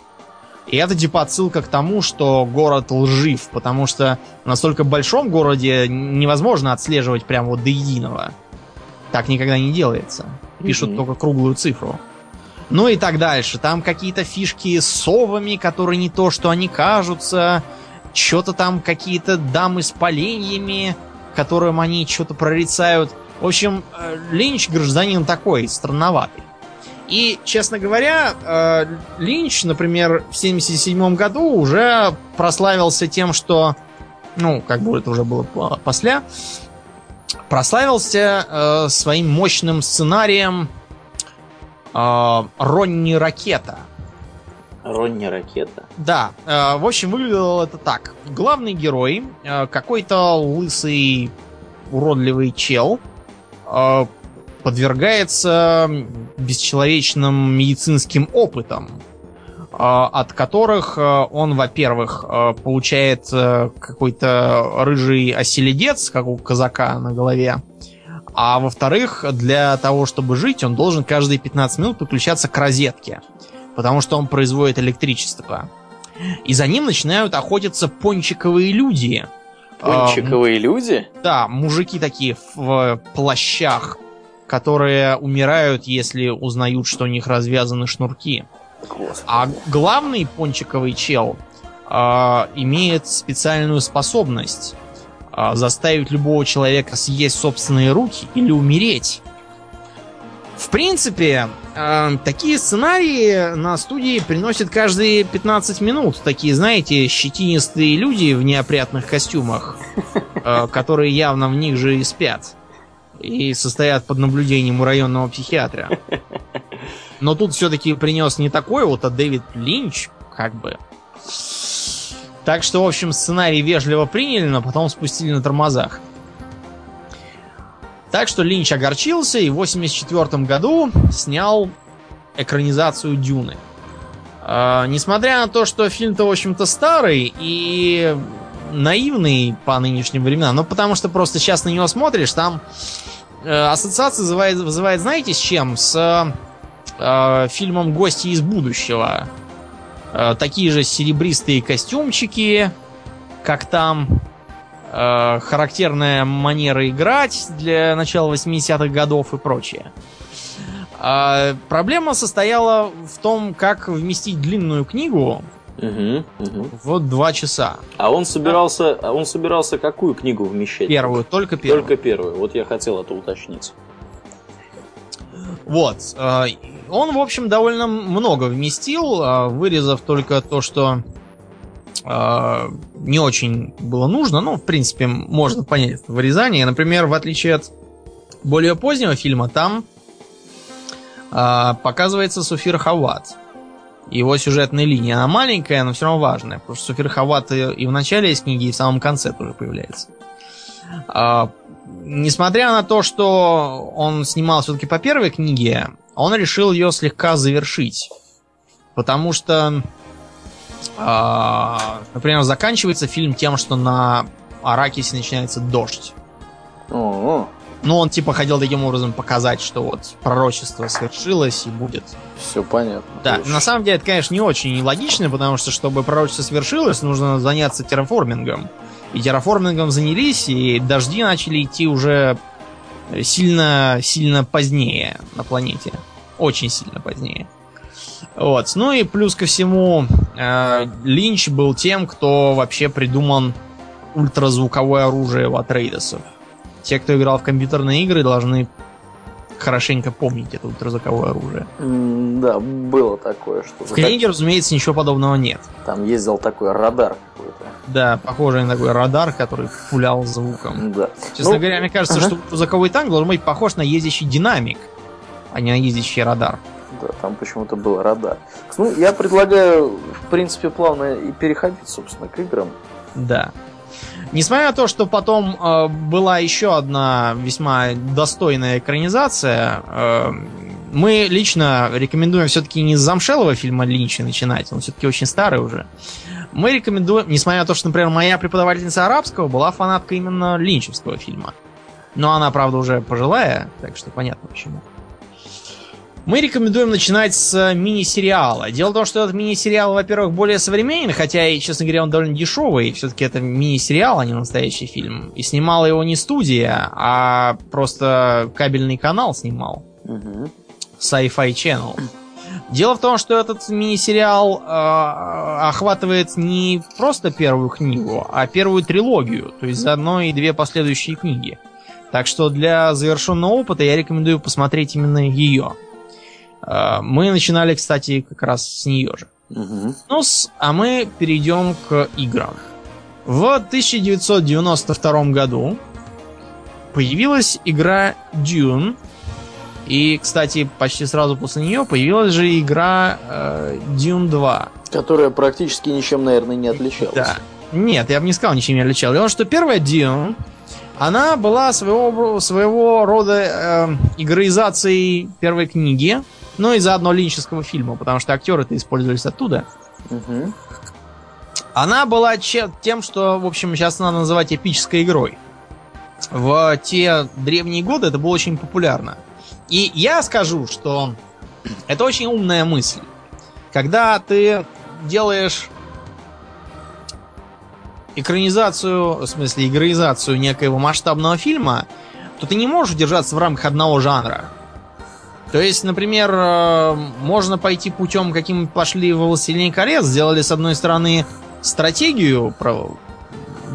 И это типа отсылка к тому, что город лжив, потому что в настолько большом городе невозможно отслеживать прямо вот до единого. Так никогда не делается. Пишут Мгм. только круглую цифру. Ну и так дальше. Там какие-то фишки с совами, которые не то, что они кажутся. Что-то там какие-то дамы с поленьями, которым они что-то прорицают. В общем, э, Линч гражданин такой, странноватый. И, честно говоря, э, Линч, например, в 77 году уже прославился тем, что, ну, как бы это уже было по- после, прославился э, своим мощным сценарием э, Ронни Ракета. Ронни Ракета? Да, в общем, выглядело это так. Главный герой, какой-то лысый, уродливый чел, подвергается бесчеловечным медицинским опытам, э, от которых э, он, во-первых, э, получает какой-то рыжий оселедец, как у казака на голове, а во-вторых, для того, чтобы жить, он должен каждые 15 минут подключаться к розетке потому что он производит электричество. И за ним начинают охотиться пончиковые люди. Пончиковые а, люди? Да, мужики такие в плащах, которые умирают, если узнают, что у них развязаны шнурки. А главный пончиковый чел э, имеет специальную способность э, заставить любого человека съесть собственные руки или умереть. В принципе, э, такие сценарии на студии приносят каждые 15 минут. Такие, знаете, щетинистые люди в неопрятных костюмах, э, которые явно в них же и спят. И состоят под наблюдением у районного психиатра. Но тут все-таки принес не такой вот, а Дэвид Линч, как бы. Так что, в общем, сценарий вежливо приняли, но потом спустили на тормозах. Так что Линч огорчился и в 1984 году снял экранизацию Дюны. Э, несмотря на то, что фильм-то, в общем-то, старый и наивный по нынешним временам, ну, потому что просто сейчас на него смотришь, там ассоциация вызывает, вызывает, знаете, с чем? С э, фильмом «Гости из будущего». Э, такие же серебристые костюмчики, как там, э, характерная манера играть для начала 80-х годов и прочее. А проблема состояла в том, как вместить длинную книгу угу, угу. в два часа. А он собирался, а он собирался какую книгу вмещать? Первую, только первую. Только первую. Вот я хотел это уточнить. Вот. Э, он, в общем, довольно много вместил, э, вырезав только то, что э, не очень было нужно. Ну, в принципе, можно понять это вырезание. Например, в отличие от более позднего фильма, там показывается Суфир Хават. Его сюжетная линия, она маленькая, но все равно важная, потому что Суфир Хават и в начале есть книги, и в самом конце тоже появляется. Э, несмотря на то, что он снимал все-таки по первой книге, он решил ее слегка завершить. Потому что а, например, заканчивается фильм тем, что на Аракисе начинается дождь. О-о. Ну, он типа хотел таким образом показать, что вот пророчество свершилось и будет. Все понятно. Да, Конечно. на самом деле это, конечно, не очень логично, потому что, чтобы пророчество свершилось, нужно заняться терраформингом. И терраформингом занялись, и дожди начали идти уже сильно, сильно позднее на планете. Очень сильно позднее. Вот. Ну и плюс ко всему, э, Линч был тем, кто вообще придуман ультразвуковое оружие в Атрейдесов. Те, кто играл в компьютерные игры, должны хорошенько помнить это ультразвуковое оружие. Да, было такое, что... В книге, разумеется, ничего подобного нет. Там ездил такой радар какой-то. Да, похожий на такой радар, который пулял звуком. Да. Честно ну, говоря, мне кажется, ага. что ультразвуковой танк должен быть похож на ездящий динамик, а не на ездящий радар да, там почему-то был радар. Ну, я предлагаю, в принципе, плавно и переходить, собственно, к играм. Да. Несмотря на то, что потом э, была еще одна весьма достойная экранизация, э, мы лично рекомендуем все-таки не с замшелого фильма Линча начинать, он все-таки очень старый уже. Мы рекомендуем, несмотря на то, что, например, моя преподавательница арабского была фанаткой именно линчевского фильма. Но она, правда, уже пожилая, так что понятно почему. Мы рекомендуем начинать с мини-сериала. Дело в том, что этот мини-сериал, во-первых, более современный, хотя и, честно говоря, он довольно дешевый. Все-таки это мини-сериал, а не настоящий фильм. И снимала его не студия, а просто кабельный канал снимал. Угу. Sci-Fi Channel. Дело в том, что этот мини-сериал э, охватывает не просто первую книгу, а первую трилогию, то есть заодно и две последующие книги. Так что для завершенного опыта я рекомендую посмотреть именно ее. А, мы начинали, кстати, как раз с нее же. Угу. Ну, а мы перейдем к играм. В 1992 году появилась игра Dune, И, кстати, почти сразу после нее появилась же игра э, Dune 2. Которая практически ничем, наверное, не отличалась. Да. Нет, я бы не сказал, ничем не отличалась. Том, что первая Dune, она была своего, своего рода э, игроизацией первой книги, ну и заодно линческого фильма, потому что актеры-то использовались оттуда. Мгм. Она была тем, что, в общем, сейчас надо называть эпической игрой. В те древние годы это было очень популярно. И я скажу, что это очень умная мысль. Когда ты делаешь экранизацию, в смысле игроизацию некоего масштабного фильма, то ты не можешь удержаться в рамках одного жанра. То есть, например, э, можно пойти путем, каким пошли в «Властелине колец», сделали, с одной стороны, стратегию про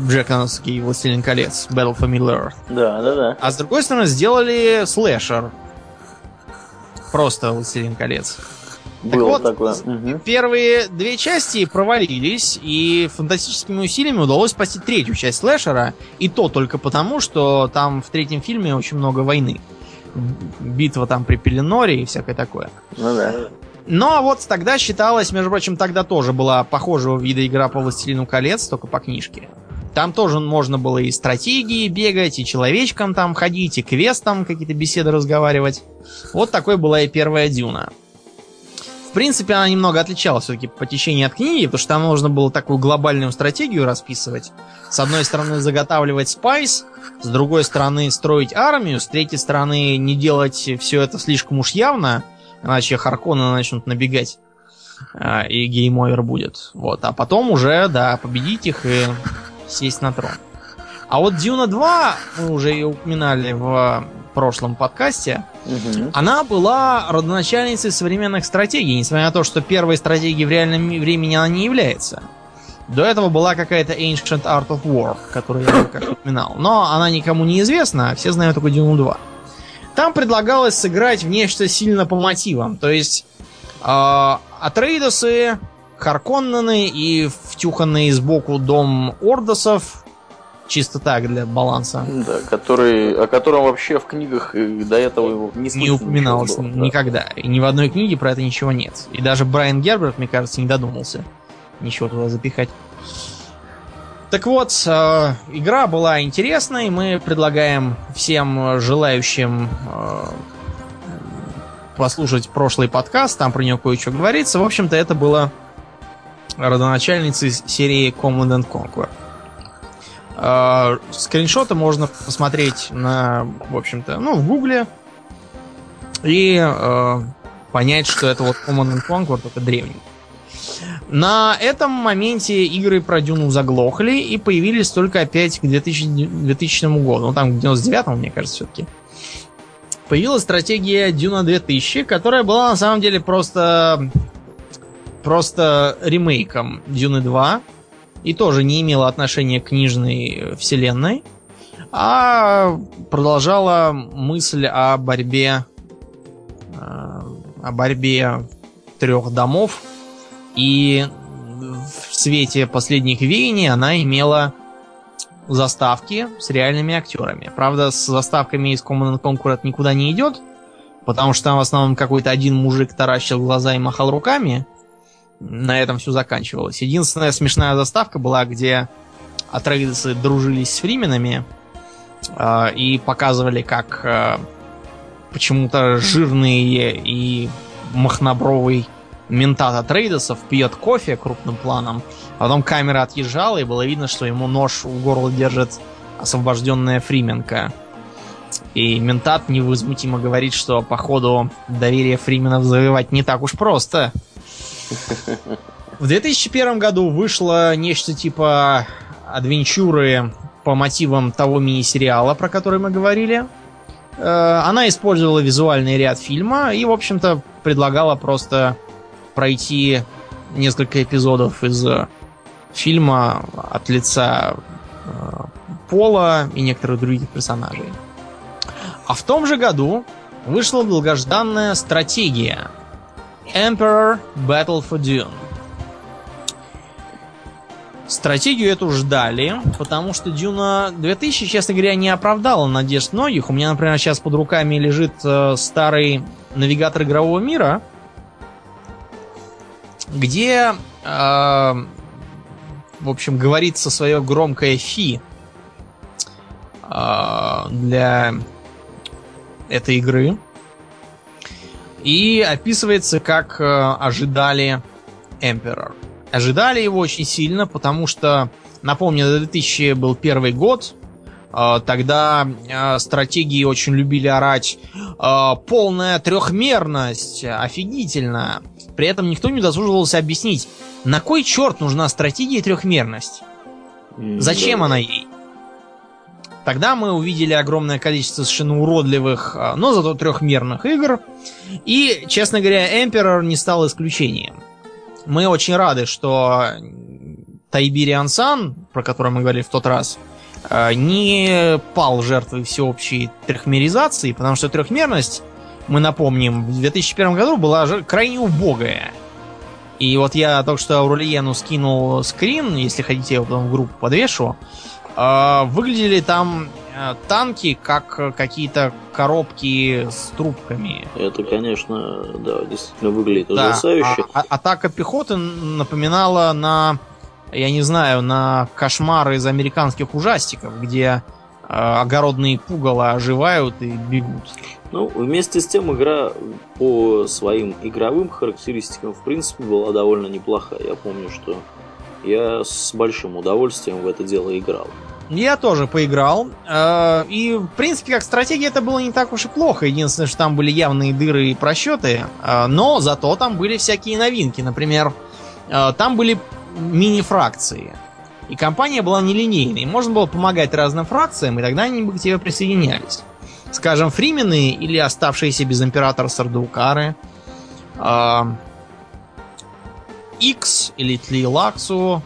Джексоновский «Властелин колец», Battle for Middle-earth, Да, да, да. а с другой стороны, сделали слэшер. Просто «Властелин колец». Было вот, такое. Мгм. Первые две части провалились, и фантастическими усилиями удалось спасти третью часть слэшера, и то только потому, что там в третьем фильме очень много войны. Битва там при Пеленоре и всякое такое. Ну да. Но вот тогда считалось, между прочим, тогда тоже была похожего вида игра по «Властелину колец», только по книжке. Там тоже можно было и стратегии бегать, и человечкам там ходить, и квестом какие-то беседы разговаривать. Вот такой была и первая Дюна. Принципе, она немного отличалась все-таки по течению от книги, потому что там нужно было такую глобальную стратегию расписывать. С одной стороны, заготавливать спайс, с другой стороны, строить армию, с третьей стороны, не делать все это слишком уж явно, иначе Харконы начнут набегать, а, и game over будет. Вот. А потом уже, да, победить их и сесть на трон. А вот Дюна 2, мы уже ее упоминали в прошлом подкасте, Мгм. она была родоначальницей современных стратегий, несмотря на то, что первой стратегией в реальном времени она не является. До этого была какая-то Ancient Art of War, которую я как упоминал. Но она никому не известна, а все знают только Дюну 2. Там предлагалось сыграть в нечто сильно по мотивам. То есть э, Атрейдосы, Харконнены и втюханный сбоку дом Ордосов, чисто так, для баланса, Да, который, о котором вообще в книгах и до этого не, не упоминалось было, да. никогда. И ни в одной книге про это ничего нет. И даже Брайан Герберт, мне кажется, не додумался ничего туда запихать. Так вот, э, игра была интересной. Мы предлагаем всем желающим э, послушать прошлый подкаст. Там про нее кое-что говорится. В общем-то, это было родоначальницей серии Command and Conquer. Э, скриншоты можно посмотреть на, в общем-то, ну, в гугле и э, понять, что это вот Command and Conquer, только древний. На этом моменте игры про Дюну заглохли и появились только опять к 2000, 2000 году. Ну, там к 99 мне кажется, все-таки. Появилась стратегия Дюна 2000, которая была на самом деле просто просто ремейком Дюны 2 и тоже не имела отношения к книжной вселенной, а продолжала мысль о борьбе э, о борьбе трех домов и в свете последних веяний она имела заставки с реальными актерами. Правда, с заставками из Command Conquer это никуда не идет, потому что там в основном какой-то один мужик таращил глаза и махал руками. На этом все заканчивалось. Единственная смешная заставка была, где Атрейдесы дружились с фрименами э, и показывали, как э, почему-то жирный и махнобровый ментат Атрейдесов пьет кофе крупным планом, а потом камера отъезжала, и было видно, что ему нож в горло держит освобожденная Фрименка. И ментат невозмутимо говорит, что походу доверие Фрименов завоевать не так уж просто. В 2001 году вышло нечто типа адвенчуры по мотивам того мини-сериала, про который мы говорили. Э, Она использовала визуальный ряд фильма и, в общем-то, предлагала просто пройти несколько эпизодов из э, фильма от лица э, Пола и некоторых других персонажей. А в том же году вышла долгожданная стратегия Emperor Battle for Dune. Стратегию эту ждали, потому что Дюна 2000, честно говоря, не оправдала надежд многих. У меня, например, сейчас под руками лежит э, старый навигатор игрового мира, где, э, в общем, говорится свое громкое фи э, для этой игры. И описывается, как э, ожидали Emperor. Ожидали его очень сильно, потому что, напомню, 2000 был первый год, э, Тогда э, стратегии очень любили орать полная трехмерность, офигительно. При этом никто не досуживался объяснить, на кой черт нужна стратегия трехмерность? Зачем она ей? Тогда мы увидели огромное количество совершенно уродливых, но зато трехмерных игр. И, честно говоря, Emperor не стал исключением. Мы очень рады, что Тайбириан Сан, про который мы говорили в тот раз, не пал жертвой всеобщей трехмеризации, потому что трехмерность, мы напомним, в 2001 году была крайне убогая. И вот я только что Аурельену скинул скрин, если хотите, я его потом в группу подвешу. Выглядели там танки как какие-то коробки с трубками. Это, конечно, да, действительно выглядит да, ужасающе. А, а, атака пехоты напоминала на, я не знаю, на кошмары из американских ужастиков, где э, огородные пугала оживают и бегут. Ну, вместе с тем игра по своим игровым характеристикам, в принципе, была довольно неплохая. Я помню, что я с большим удовольствием в это дело играл. Я тоже поиграл. Э, и, в принципе, как стратегия это было не так уж и плохо. Единственное, что там были явные дыры и просчеты. Э, но зато там были всякие новинки. Например, э, там были мини-фракции. И компания была нелинейной. Можно было помогать разным фракциям, и тогда они бы к тебе присоединялись. Скажем, фримены или оставшиеся без императора Сардаукары. X или Тлилаксу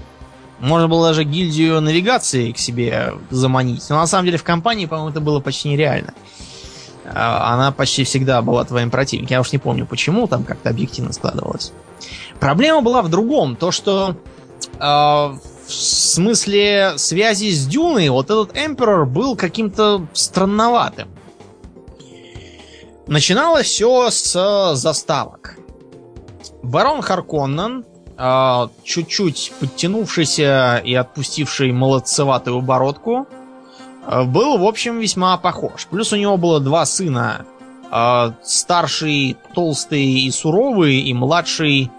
можно было даже гильдию навигации к себе заманить. Но на самом деле в компании, по-моему, это было почти нереально. А, она почти всегда была твоим противником. Я уж не помню почему, там как-то объективно складывалось. Проблема была в другом. То, что э, в смысле связи с Дюной вот этот Эмперор был каким-то странноватым. Начиналось все с заставок. Барон Харконнен чуть-чуть подтянувшийся и отпустивший молодцеватую бородку, а, был, в общем, весьма похож. Плюс у него было два сына. А, старший толстый и суровый, и младший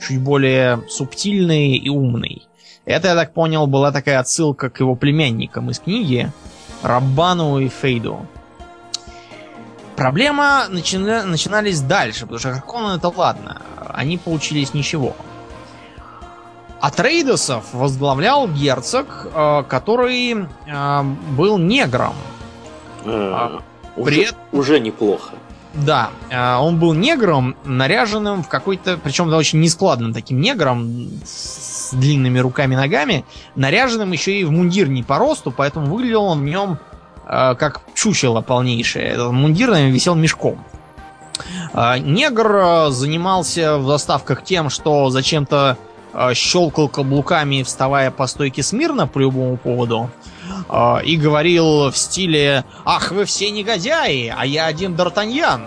чуть более субтильный и умный. Это, я так понял, была такая отсылка к его племянникам из книги Раббану и Фейду. Проблема начина... начинались дальше, потому что Харконнен это ладно, они получились ничего. А Трейдосов возглавлял герцог, э, который э, был негром. А, При... уже, уже неплохо. Да, э, он был негром, наряженным в какой-то, причем очень нескладным таким негром с длинными руками и ногами, наряженным еще и в мундир не по росту, поэтому выглядел он в нем как чучело полнейшее. Мундир наверное, висел мешком. Негр занимался в доставках тем, что зачем-то Э, щелкал каблуками, вставая по стойке смирно по любому поводу, э, и говорил в стиле «Ах, вы все негодяи, а я один Д'Артаньян».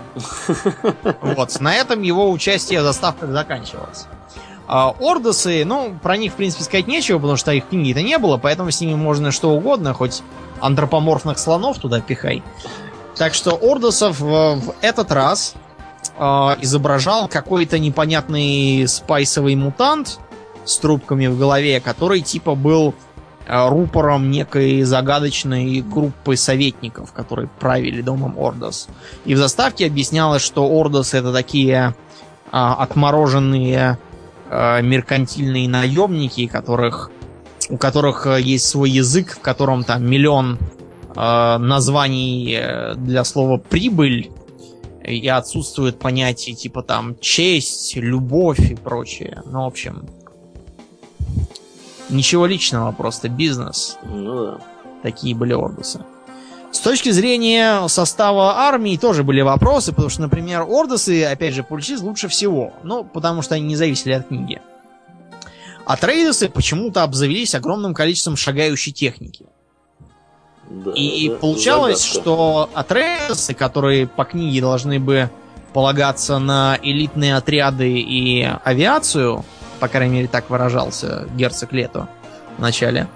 Вот, на этом его участие в заставках заканчивалось. Э, Ордосы, ну, про них, в принципе, сказать нечего, потому что их книги-то не было, поэтому с ними можно что угодно, хоть антропоморфных слонов туда пихай. Так что Ордосов в, в этот раз э, изображал какой-то непонятный спайсовый мутант, с трубками в голове, который типа был э, рупором некой загадочной группы советников, которые правили домом Ордос. И в заставке объяснялось, что Ордос это такие а, отмороженные а, меркантильные наемники, которых, у которых есть свой язык, в котором там миллион а, названий для слова прибыль и отсутствует понятие типа там честь, любовь и прочее. Ну, в общем, Ничего личного, просто бизнес. Ну да. Такие были Ордусы. С точки зрения состава армии тоже были вопросы, потому что, например, Ордусы, опять же, получились лучше всего. Ну, потому что они не зависели от книги. А трейдерсы почему-то обзавелись огромным количеством шагающей техники. Да, И да, получалось, загадка. что Атрейсы, которые по книге должны бы полагаться на элитные отряды и авиацию, по крайней мере, так выражался герцог Лето в начале,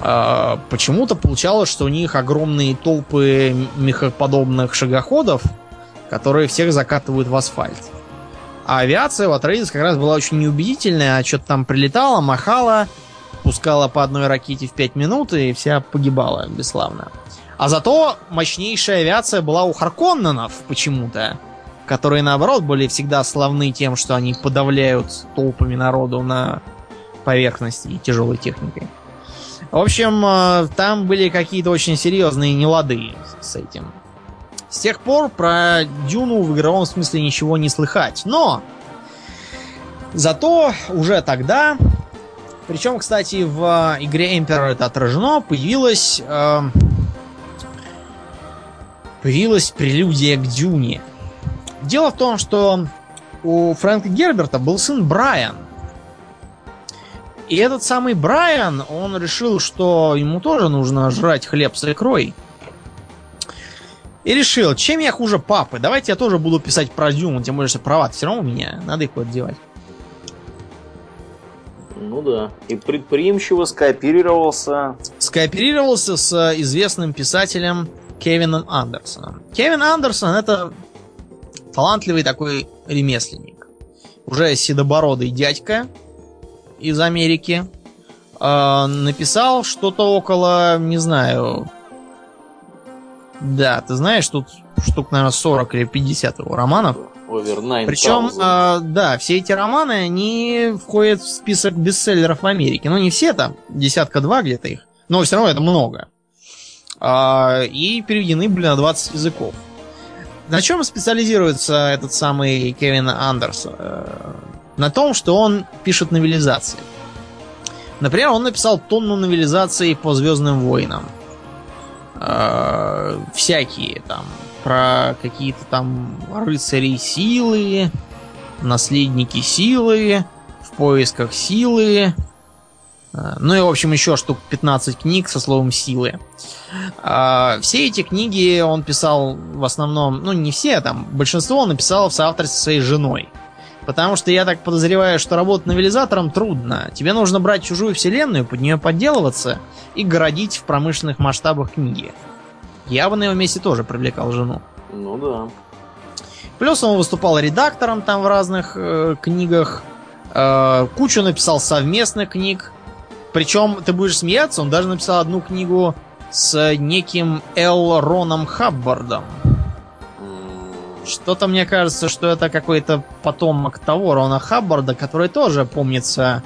а, почему-то получалось, что у них огромные толпы мехоподобных шагоходов, которые всех закатывают в асфальт. А авиация у Атрейдис как раз была очень неубедительная, а что-то там прилетала, махала, пускала по одной ракете в 5 минут и вся погибала бесславно. А зато мощнейшая авиация была у Харконненов почему-то, которые наоборот были всегда славны тем, что они подавляют толпами народу на поверхности и тяжелой техникой. В общем, э, там были какие-то очень серьезные нелады с этим. С тех пор про Дюну в игровом смысле ничего не слыхать. Но зато уже тогда, причем, кстати, в э, игре Emperor это отражено, появилась э, появилась прелюдия к Дюне. Дело в том, что у Фрэнка Герберта был сын Брайан. И этот самый Брайан, он решил, что ему тоже нужно жрать хлеб с икрой. И решил, чем я хуже папы, давайте я тоже буду писать про Дюну, тем более, что права все равно у меня, надо их куда-то девать. Ну да. И предприимчиво скооперировался. Скооперировался с э, известным писателем Кевином Андерсоном. Кевин Андерсон это талантливый такой ремесленник. Уже седобородый дядька из Америки. Э, написал что-то около, не знаю... Да, ты знаешь, тут штук, наверное, 40 или 50 его романов. Over 9000. Причем, э, да, все эти романы, они входят в список бестселлеров в Америке. Ну, не все там, десятка-два где-то их, но все равно это много. А, и переведены были на 20 языков. На чем специализируется этот самый Кевин Андерсон? Э, На том, что он пишет новелизации. Например, он написал тонну новелизаций по Звездным войнам. Э, Всякие там про какие-то там рыцари силы, наследники силы, в поисках силы. Э, Ну и, в общем, еще штук 15 книг со словом силы. А, Все эти книги он писал в основном, ну не все, там большинство он написал в соавторстве со своей женой. Потому что я так подозреваю, что работать новелизатором трудно. Тебе нужно брать чужую вселенную, под нее подделываться и городить в промышленных масштабах книги. Я бы на его месте тоже привлекал жену. Ну да. Плюс он выступал редактором там в разных э, книгах. Э, кучу написал совместных книг. Причем, ты будешь смеяться, он даже написал одну книгу с неким Эл Роном Хаббардом. Что-то мне кажется, что это какой-то потомок того Рона Хаббарда, который тоже, помнится,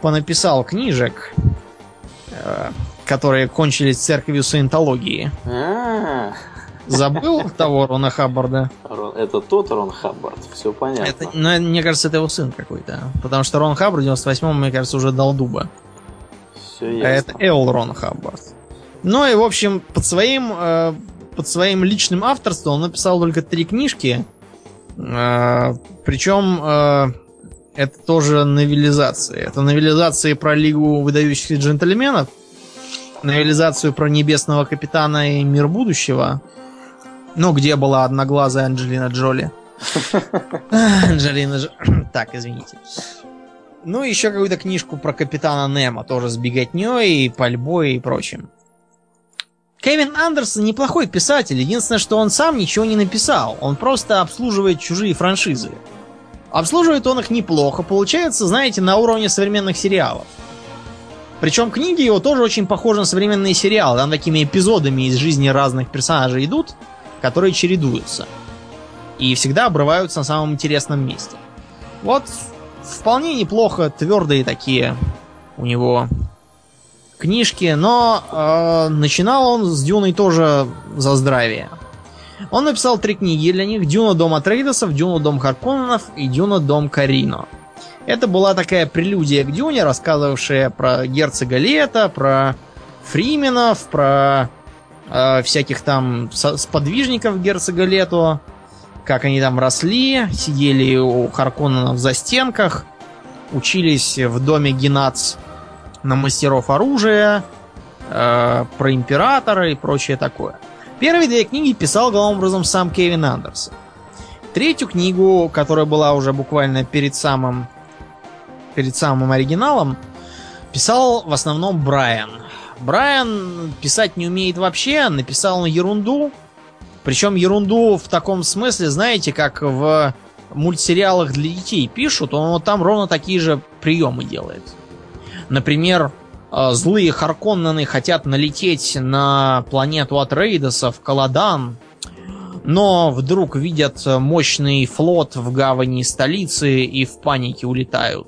понаписал книжек, э, которые кончились церковью саентологии. а, Забыл того Рона Хаббарда? Это тот Рон Хаббард, все понятно. Это, ну, мне кажется, это его сын какой-то. Потому что Рон Хаббард в 98-м, мне кажется, уже дал дуба. Все А ясно. это Эл Рон Хаббард. Ну и, в общем, под своим, э, под своим личным авторством он написал только три книжки. Э, причем э, это тоже новелизации. Это новелизации про Лигу выдающихся джентльменов, новелизацию про Небесного Капитана и Мир Будущего, ну, где была одноглазая Анджелина Джоли. [laughs] Анджелина Джоли. [clears throat] Так, извините. Ну, еще какую-то книжку про капитана Немо, тоже с беготней, пальбой и прочим. Кевин Андерсон неплохой писатель, единственное, что он сам ничего не написал. Он просто обслуживает чужие франшизы. Обслуживает он их неплохо, получается, знаете, на уровне современных сериалов. Причем книги его тоже очень похожи на современные сериалы. Там такими эпизодами из жизни разных персонажей идут, которые чередуются. И всегда обрываются на самом интересном месте. Вот вполне неплохо, твердые такие у него книжки, но э, начинал он с Дюной тоже за здравие. Он написал три книги для них. Дюна Дом Атрейдесов, Дюна Дом Харконненов и Дюна Дом Карино. Это была такая прелюдия к Дюне, рассказывавшая про герцога Лета, про Фрименов, про э, всяких там сподвижников герцога Лето, как они там росли, сидели у Харконненов за стенках, учились в доме Генац на мастеров оружия, э, про императора и прочее такое. Первые две книги писал главным образом сам Кевин Андерсон. Третью книгу, которая была уже буквально перед самым перед самым оригиналом, писал в основном Брайан. Брайан писать не умеет вообще, написал он ерунду. Причем ерунду в таком смысле, знаете, как в мультсериалах для детей пишут, он вот там ровно такие же приемы делает. Например, э, злые Харконнены хотят налететь на планету от Рейдосов, Каладан, но вдруг видят мощный флот в гавани столицы и в панике улетают.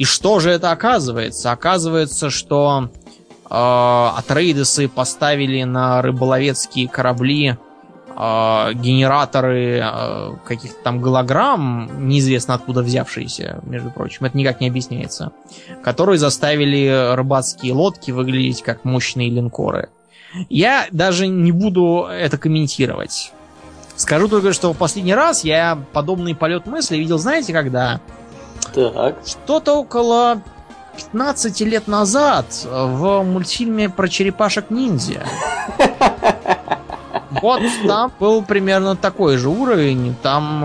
И что же это оказывается? Оказывается, что э, Атрейдесы поставили на рыболовецкие корабли э, генераторы э, каких-то там голограмм, неизвестно откуда взявшиеся, между прочим, это никак не объясняется, которые заставили рыбацкие лодки выглядеть как мощные линкоры. Я даже не буду это комментировать. Скажу только, что в последний раз я подобный полет мысли видел, знаете, когда? Так. Что-то около 15 лет назад в мультфильме про черепашек-ниндзя. [laughs] Вот там был примерно такой же уровень. Там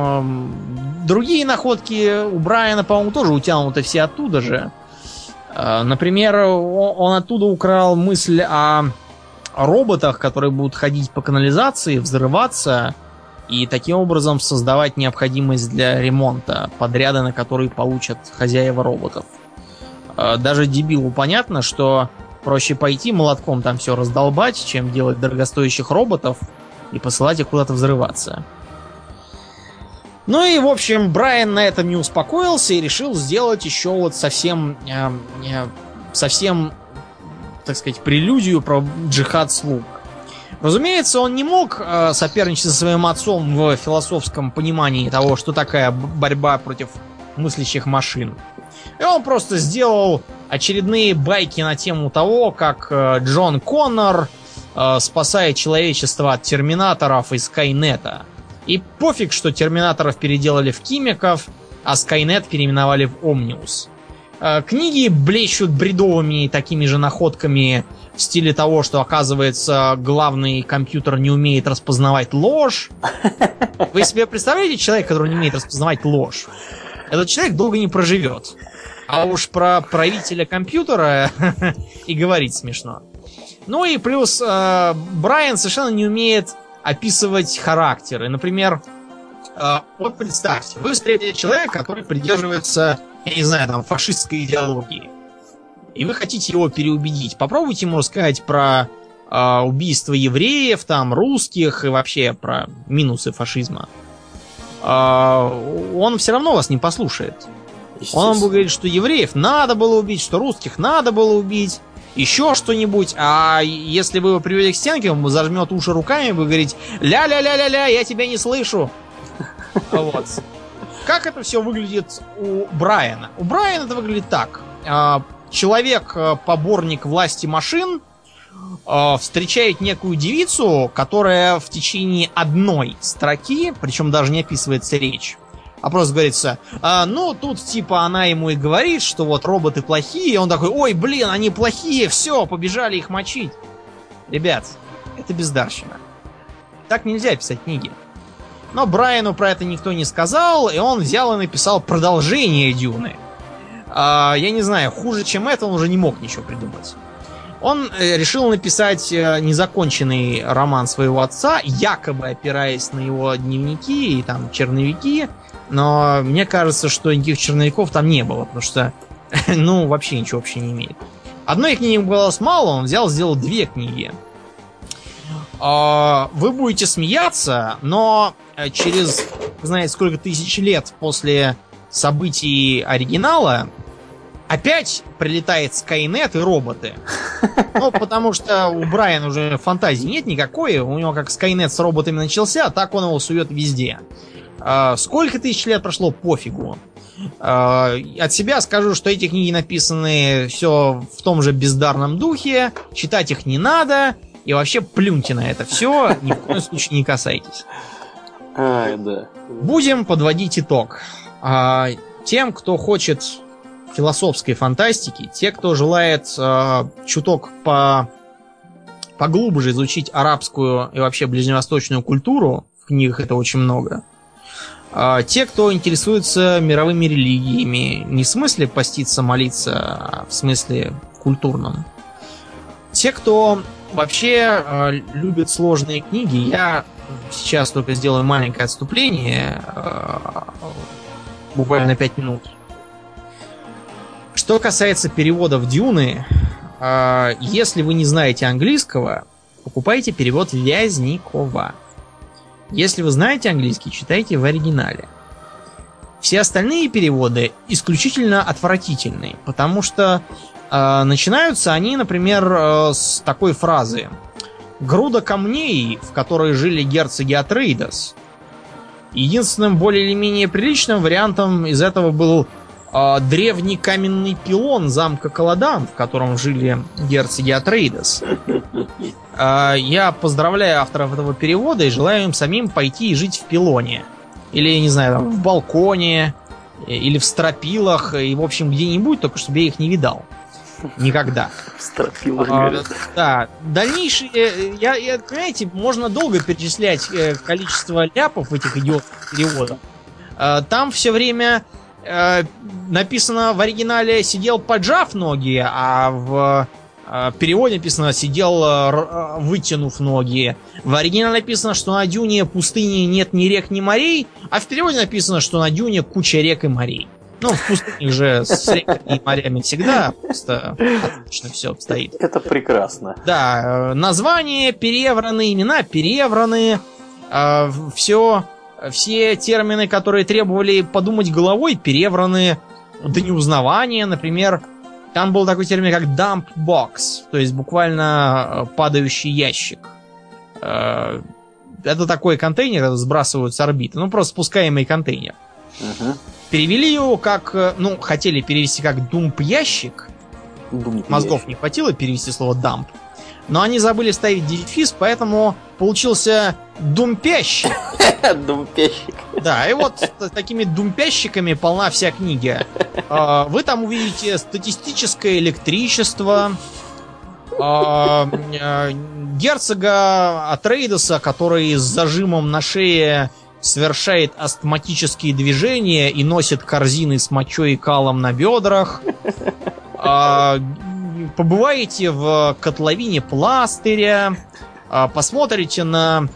э, другие находки у Брайана, по-моему, тоже утянуты все оттуда же. Э, например, он, он оттуда украл мысль о роботах, которые будут ходить по канализации, взрываться и таким образом создавать необходимость для ремонта подряда, на который получат хозяева роботов. Э, даже дебилу понятно, что проще пойти молотком там все раздолбать, чем делать дорогостоящих роботов и посылать их куда-то взрываться. Ну и, в общем, Брайан на этом не успокоился и решил сделать еще вот совсем, э, э, совсем, так сказать, прелюдию про джихад слуг. Разумеется, он не мог э, соперничать со своим отцом в философском понимании того, что такая борьба против мыслящих машин. И он просто сделал очередные байки на тему того, как э, Джон Коннор э, спасает человечество от терминаторов и Скайнета. И пофиг, что терминаторов переделали в химиков, а Скайнет переименовали в Омниус. Книги блещут бредовыми такими же находками в стиле того, что, оказывается, главный компьютер не умеет распознавать ложь. Вы себе представляете человека, который не умеет распознавать ложь? Этот человек долго не проживет. А уж про правителя компьютера [laughs] и говорить смешно. Ну и плюс э, Брайан совершенно не умеет описывать характеры. Например, э, вот представьте, вы встретили человека, который придерживается, я не знаю, там, фашистской идеологии и вы хотите его переубедить, попробуйте ему рассказать про э, убийство евреев, там, русских и вообще про минусы фашизма. Э, он все равно вас не послушает. Он вам будет говорить, что евреев надо было убить, что русских надо было убить, еще что-нибудь. А если вы его привели к стенке, он зажмет уши руками и будет говорить «Ля-ля-ля-ля-ля, я тебя не слышу». [laughs] Вот. Как это все выглядит у Брайана? У Брайана это выглядит так. А, человек-поборник власти машин э, встречает некую девицу, которая в течение одной строки, причем даже не описывается речь, а просто говорится, а, ну, тут типа она ему и говорит, что вот роботы плохие, и он такой, ой, блин, они плохие, все, побежали их мочить. Ребят, это бездарщина. Так нельзя писать книги. Но Брайану про это никто не сказал, и он взял и написал продолжение Дюны. А, я не знаю, хуже, чем это, он уже не мог ничего придумать. Он э, решил написать э, незаконченный роман своего отца, якобы опираясь на его дневники и там черновики, но мне кажется, что никаких черновиков там не было, потому что, [laughs] ну, вообще ничего вообще не имеет. Одной книги было мало, он взял, сделал две книги. А, вы будете смеяться, но э, через, знаете, сколько тысяч лет после событий оригинала опять прилетает Скайнет и роботы. Ну, потому что у Брайана уже фантазии нет никакой. У него как Скайнет с роботами начался, так он его сует везде. А, сколько тысяч лет прошло, пофигу. А, от себя скажу, что эти книги написаны все в том же бездарном духе. Читать их не надо. И вообще плюньте на это все. Ни в коем случае не касайтесь. А, да. Будем подводить итог. А, тем, кто хочет философской фантастики, те, кто желает э, чуток по поглубже изучить арабскую и вообще ближневосточную культуру, в книгах это очень много. Э, те, кто интересуется мировыми религиями, не в смысле поститься, молиться, а в смысле культурном. Те, кто вообще э, любит сложные книги, я сейчас только сделаю маленькое отступление, э, буквально 5 минут. Что касается переводов Дюны, э, если вы не знаете английского, покупайте перевод Вязникова. Если вы знаете английский, читайте в оригинале. Все остальные переводы исключительно отвратительные, потому что э, начинаются они, например, э, с такой фразы: груда камней, в которой жили герцоги Атрейдас. Единственным более или менее приличным вариантом из этого был древний каменный пилон замка Каладан, в котором жили герцоги Атрейдас. Э, я поздравляю авторов этого перевода и желаю им самим пойти и жить в пилоне. Или, не знаю, там, в балконе, или в стропилах, и, в общем, где-нибудь, только чтобы я их не видал. Никогда. Стропилах, А, да, дальнейшие, э, я, я, понимаете, можно долго перечислять э, количество ляпов в этих идиотских переводах. Э, Там все время э, написано в оригинале сидел поджав ноги, а в э, переводе написано сидел э, э, вытянув ноги. В оригинале написано, что на дюне пустыни нет ни рек, ни морей, а в переводе написано, что на дюне куча рек и морей. Ну, в пустыне же с реками и морями всегда просто отлично все обстоит. Это прекрасно. Да, э, названия перевраны, имена перевраны, все, все термины, которые требовали подумать головой, перевраны до неузнавания. Например, там был такой термин, как dump box, то есть буквально э, падающий ящик. Э, Это такой контейнер, это сбрасывают с орбиты, ну просто спускаемый контейнер. Мгм. Перевели его как, э, ну, хотели перевести как думп-ящик, Думаю, Мозгов не хватило перевести слово дамп. Но они забыли ставить дефис, поэтому получился думпящик. [laughs] Думпящик. Да, и вот такими думпящиками полна вся книга. А, Вы там увидите статистическое электричество, а, герцога Атрейдеса, который с зажимом на шее совершает астматические движения и носит корзины с мочой и калом на бедрах. Побываете в котловине пластыря, а, посмотрите на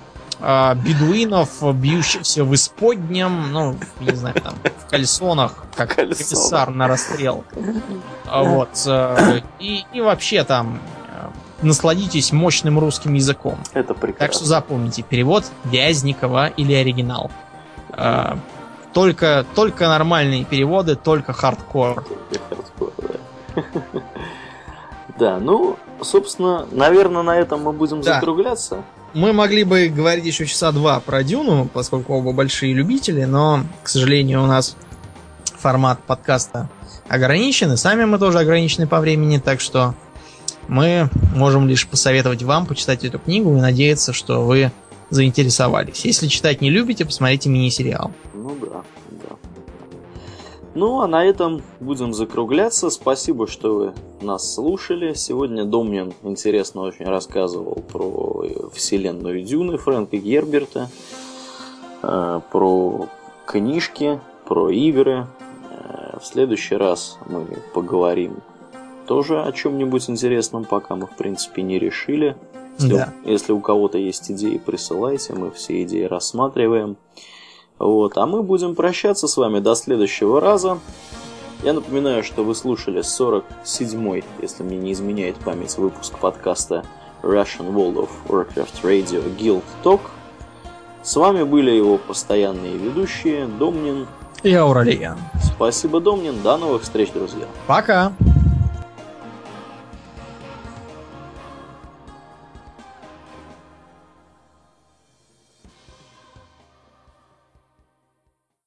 а, бедуинов, бьющихся в исподнем, ну, не знаю, там, в кальсонах, как Кальсонах. комиссар на расстрел. А, Вот. э, И, и вообще там э, насладитесь мощным русским языком. Это Так что прекрасно. запомните, перевод Вязникова или оригинал. Э, Только, только нормальные переводы, только хардкор. Хардкор, да. [laughs] Да, ну, собственно, наверное, на этом мы будем Да. закругляться. Мы могли бы говорить еще часа два про Дюну, поскольку оба большие любители, но, к сожалению, у нас формат подкаста ограничен, и сами мы тоже ограничены по времени, так что мы можем лишь посоветовать вам почитать эту книгу и надеяться, что вы заинтересовались. Если читать не любите, посмотрите мини-сериал. Ну да, да. Ну, а на этом будем закругляться. Спасибо, что вы нас слушали. Сегодня Домнин интересно очень рассказывал про вселенную Дюны Фрэнка Герберта, э, про книжки, про игры. Э, В следующий раз мы поговорим тоже о чем-нибудь интересном, пока мы, в принципе, не решили. Если, Да. если у кого-то есть идеи, присылайте, мы все идеи рассматриваем. Вот, а мы будем прощаться с вами до следующего раза. Я напоминаю, что вы слушали 47-й, если мне не изменяет память, выпуск подкаста Russian World of Warcraft Radio Guild Talk. С вами были его постоянные ведущие Домнин. И Ауралиен. Спасибо, Домнин. До новых встреч, друзья. Пока!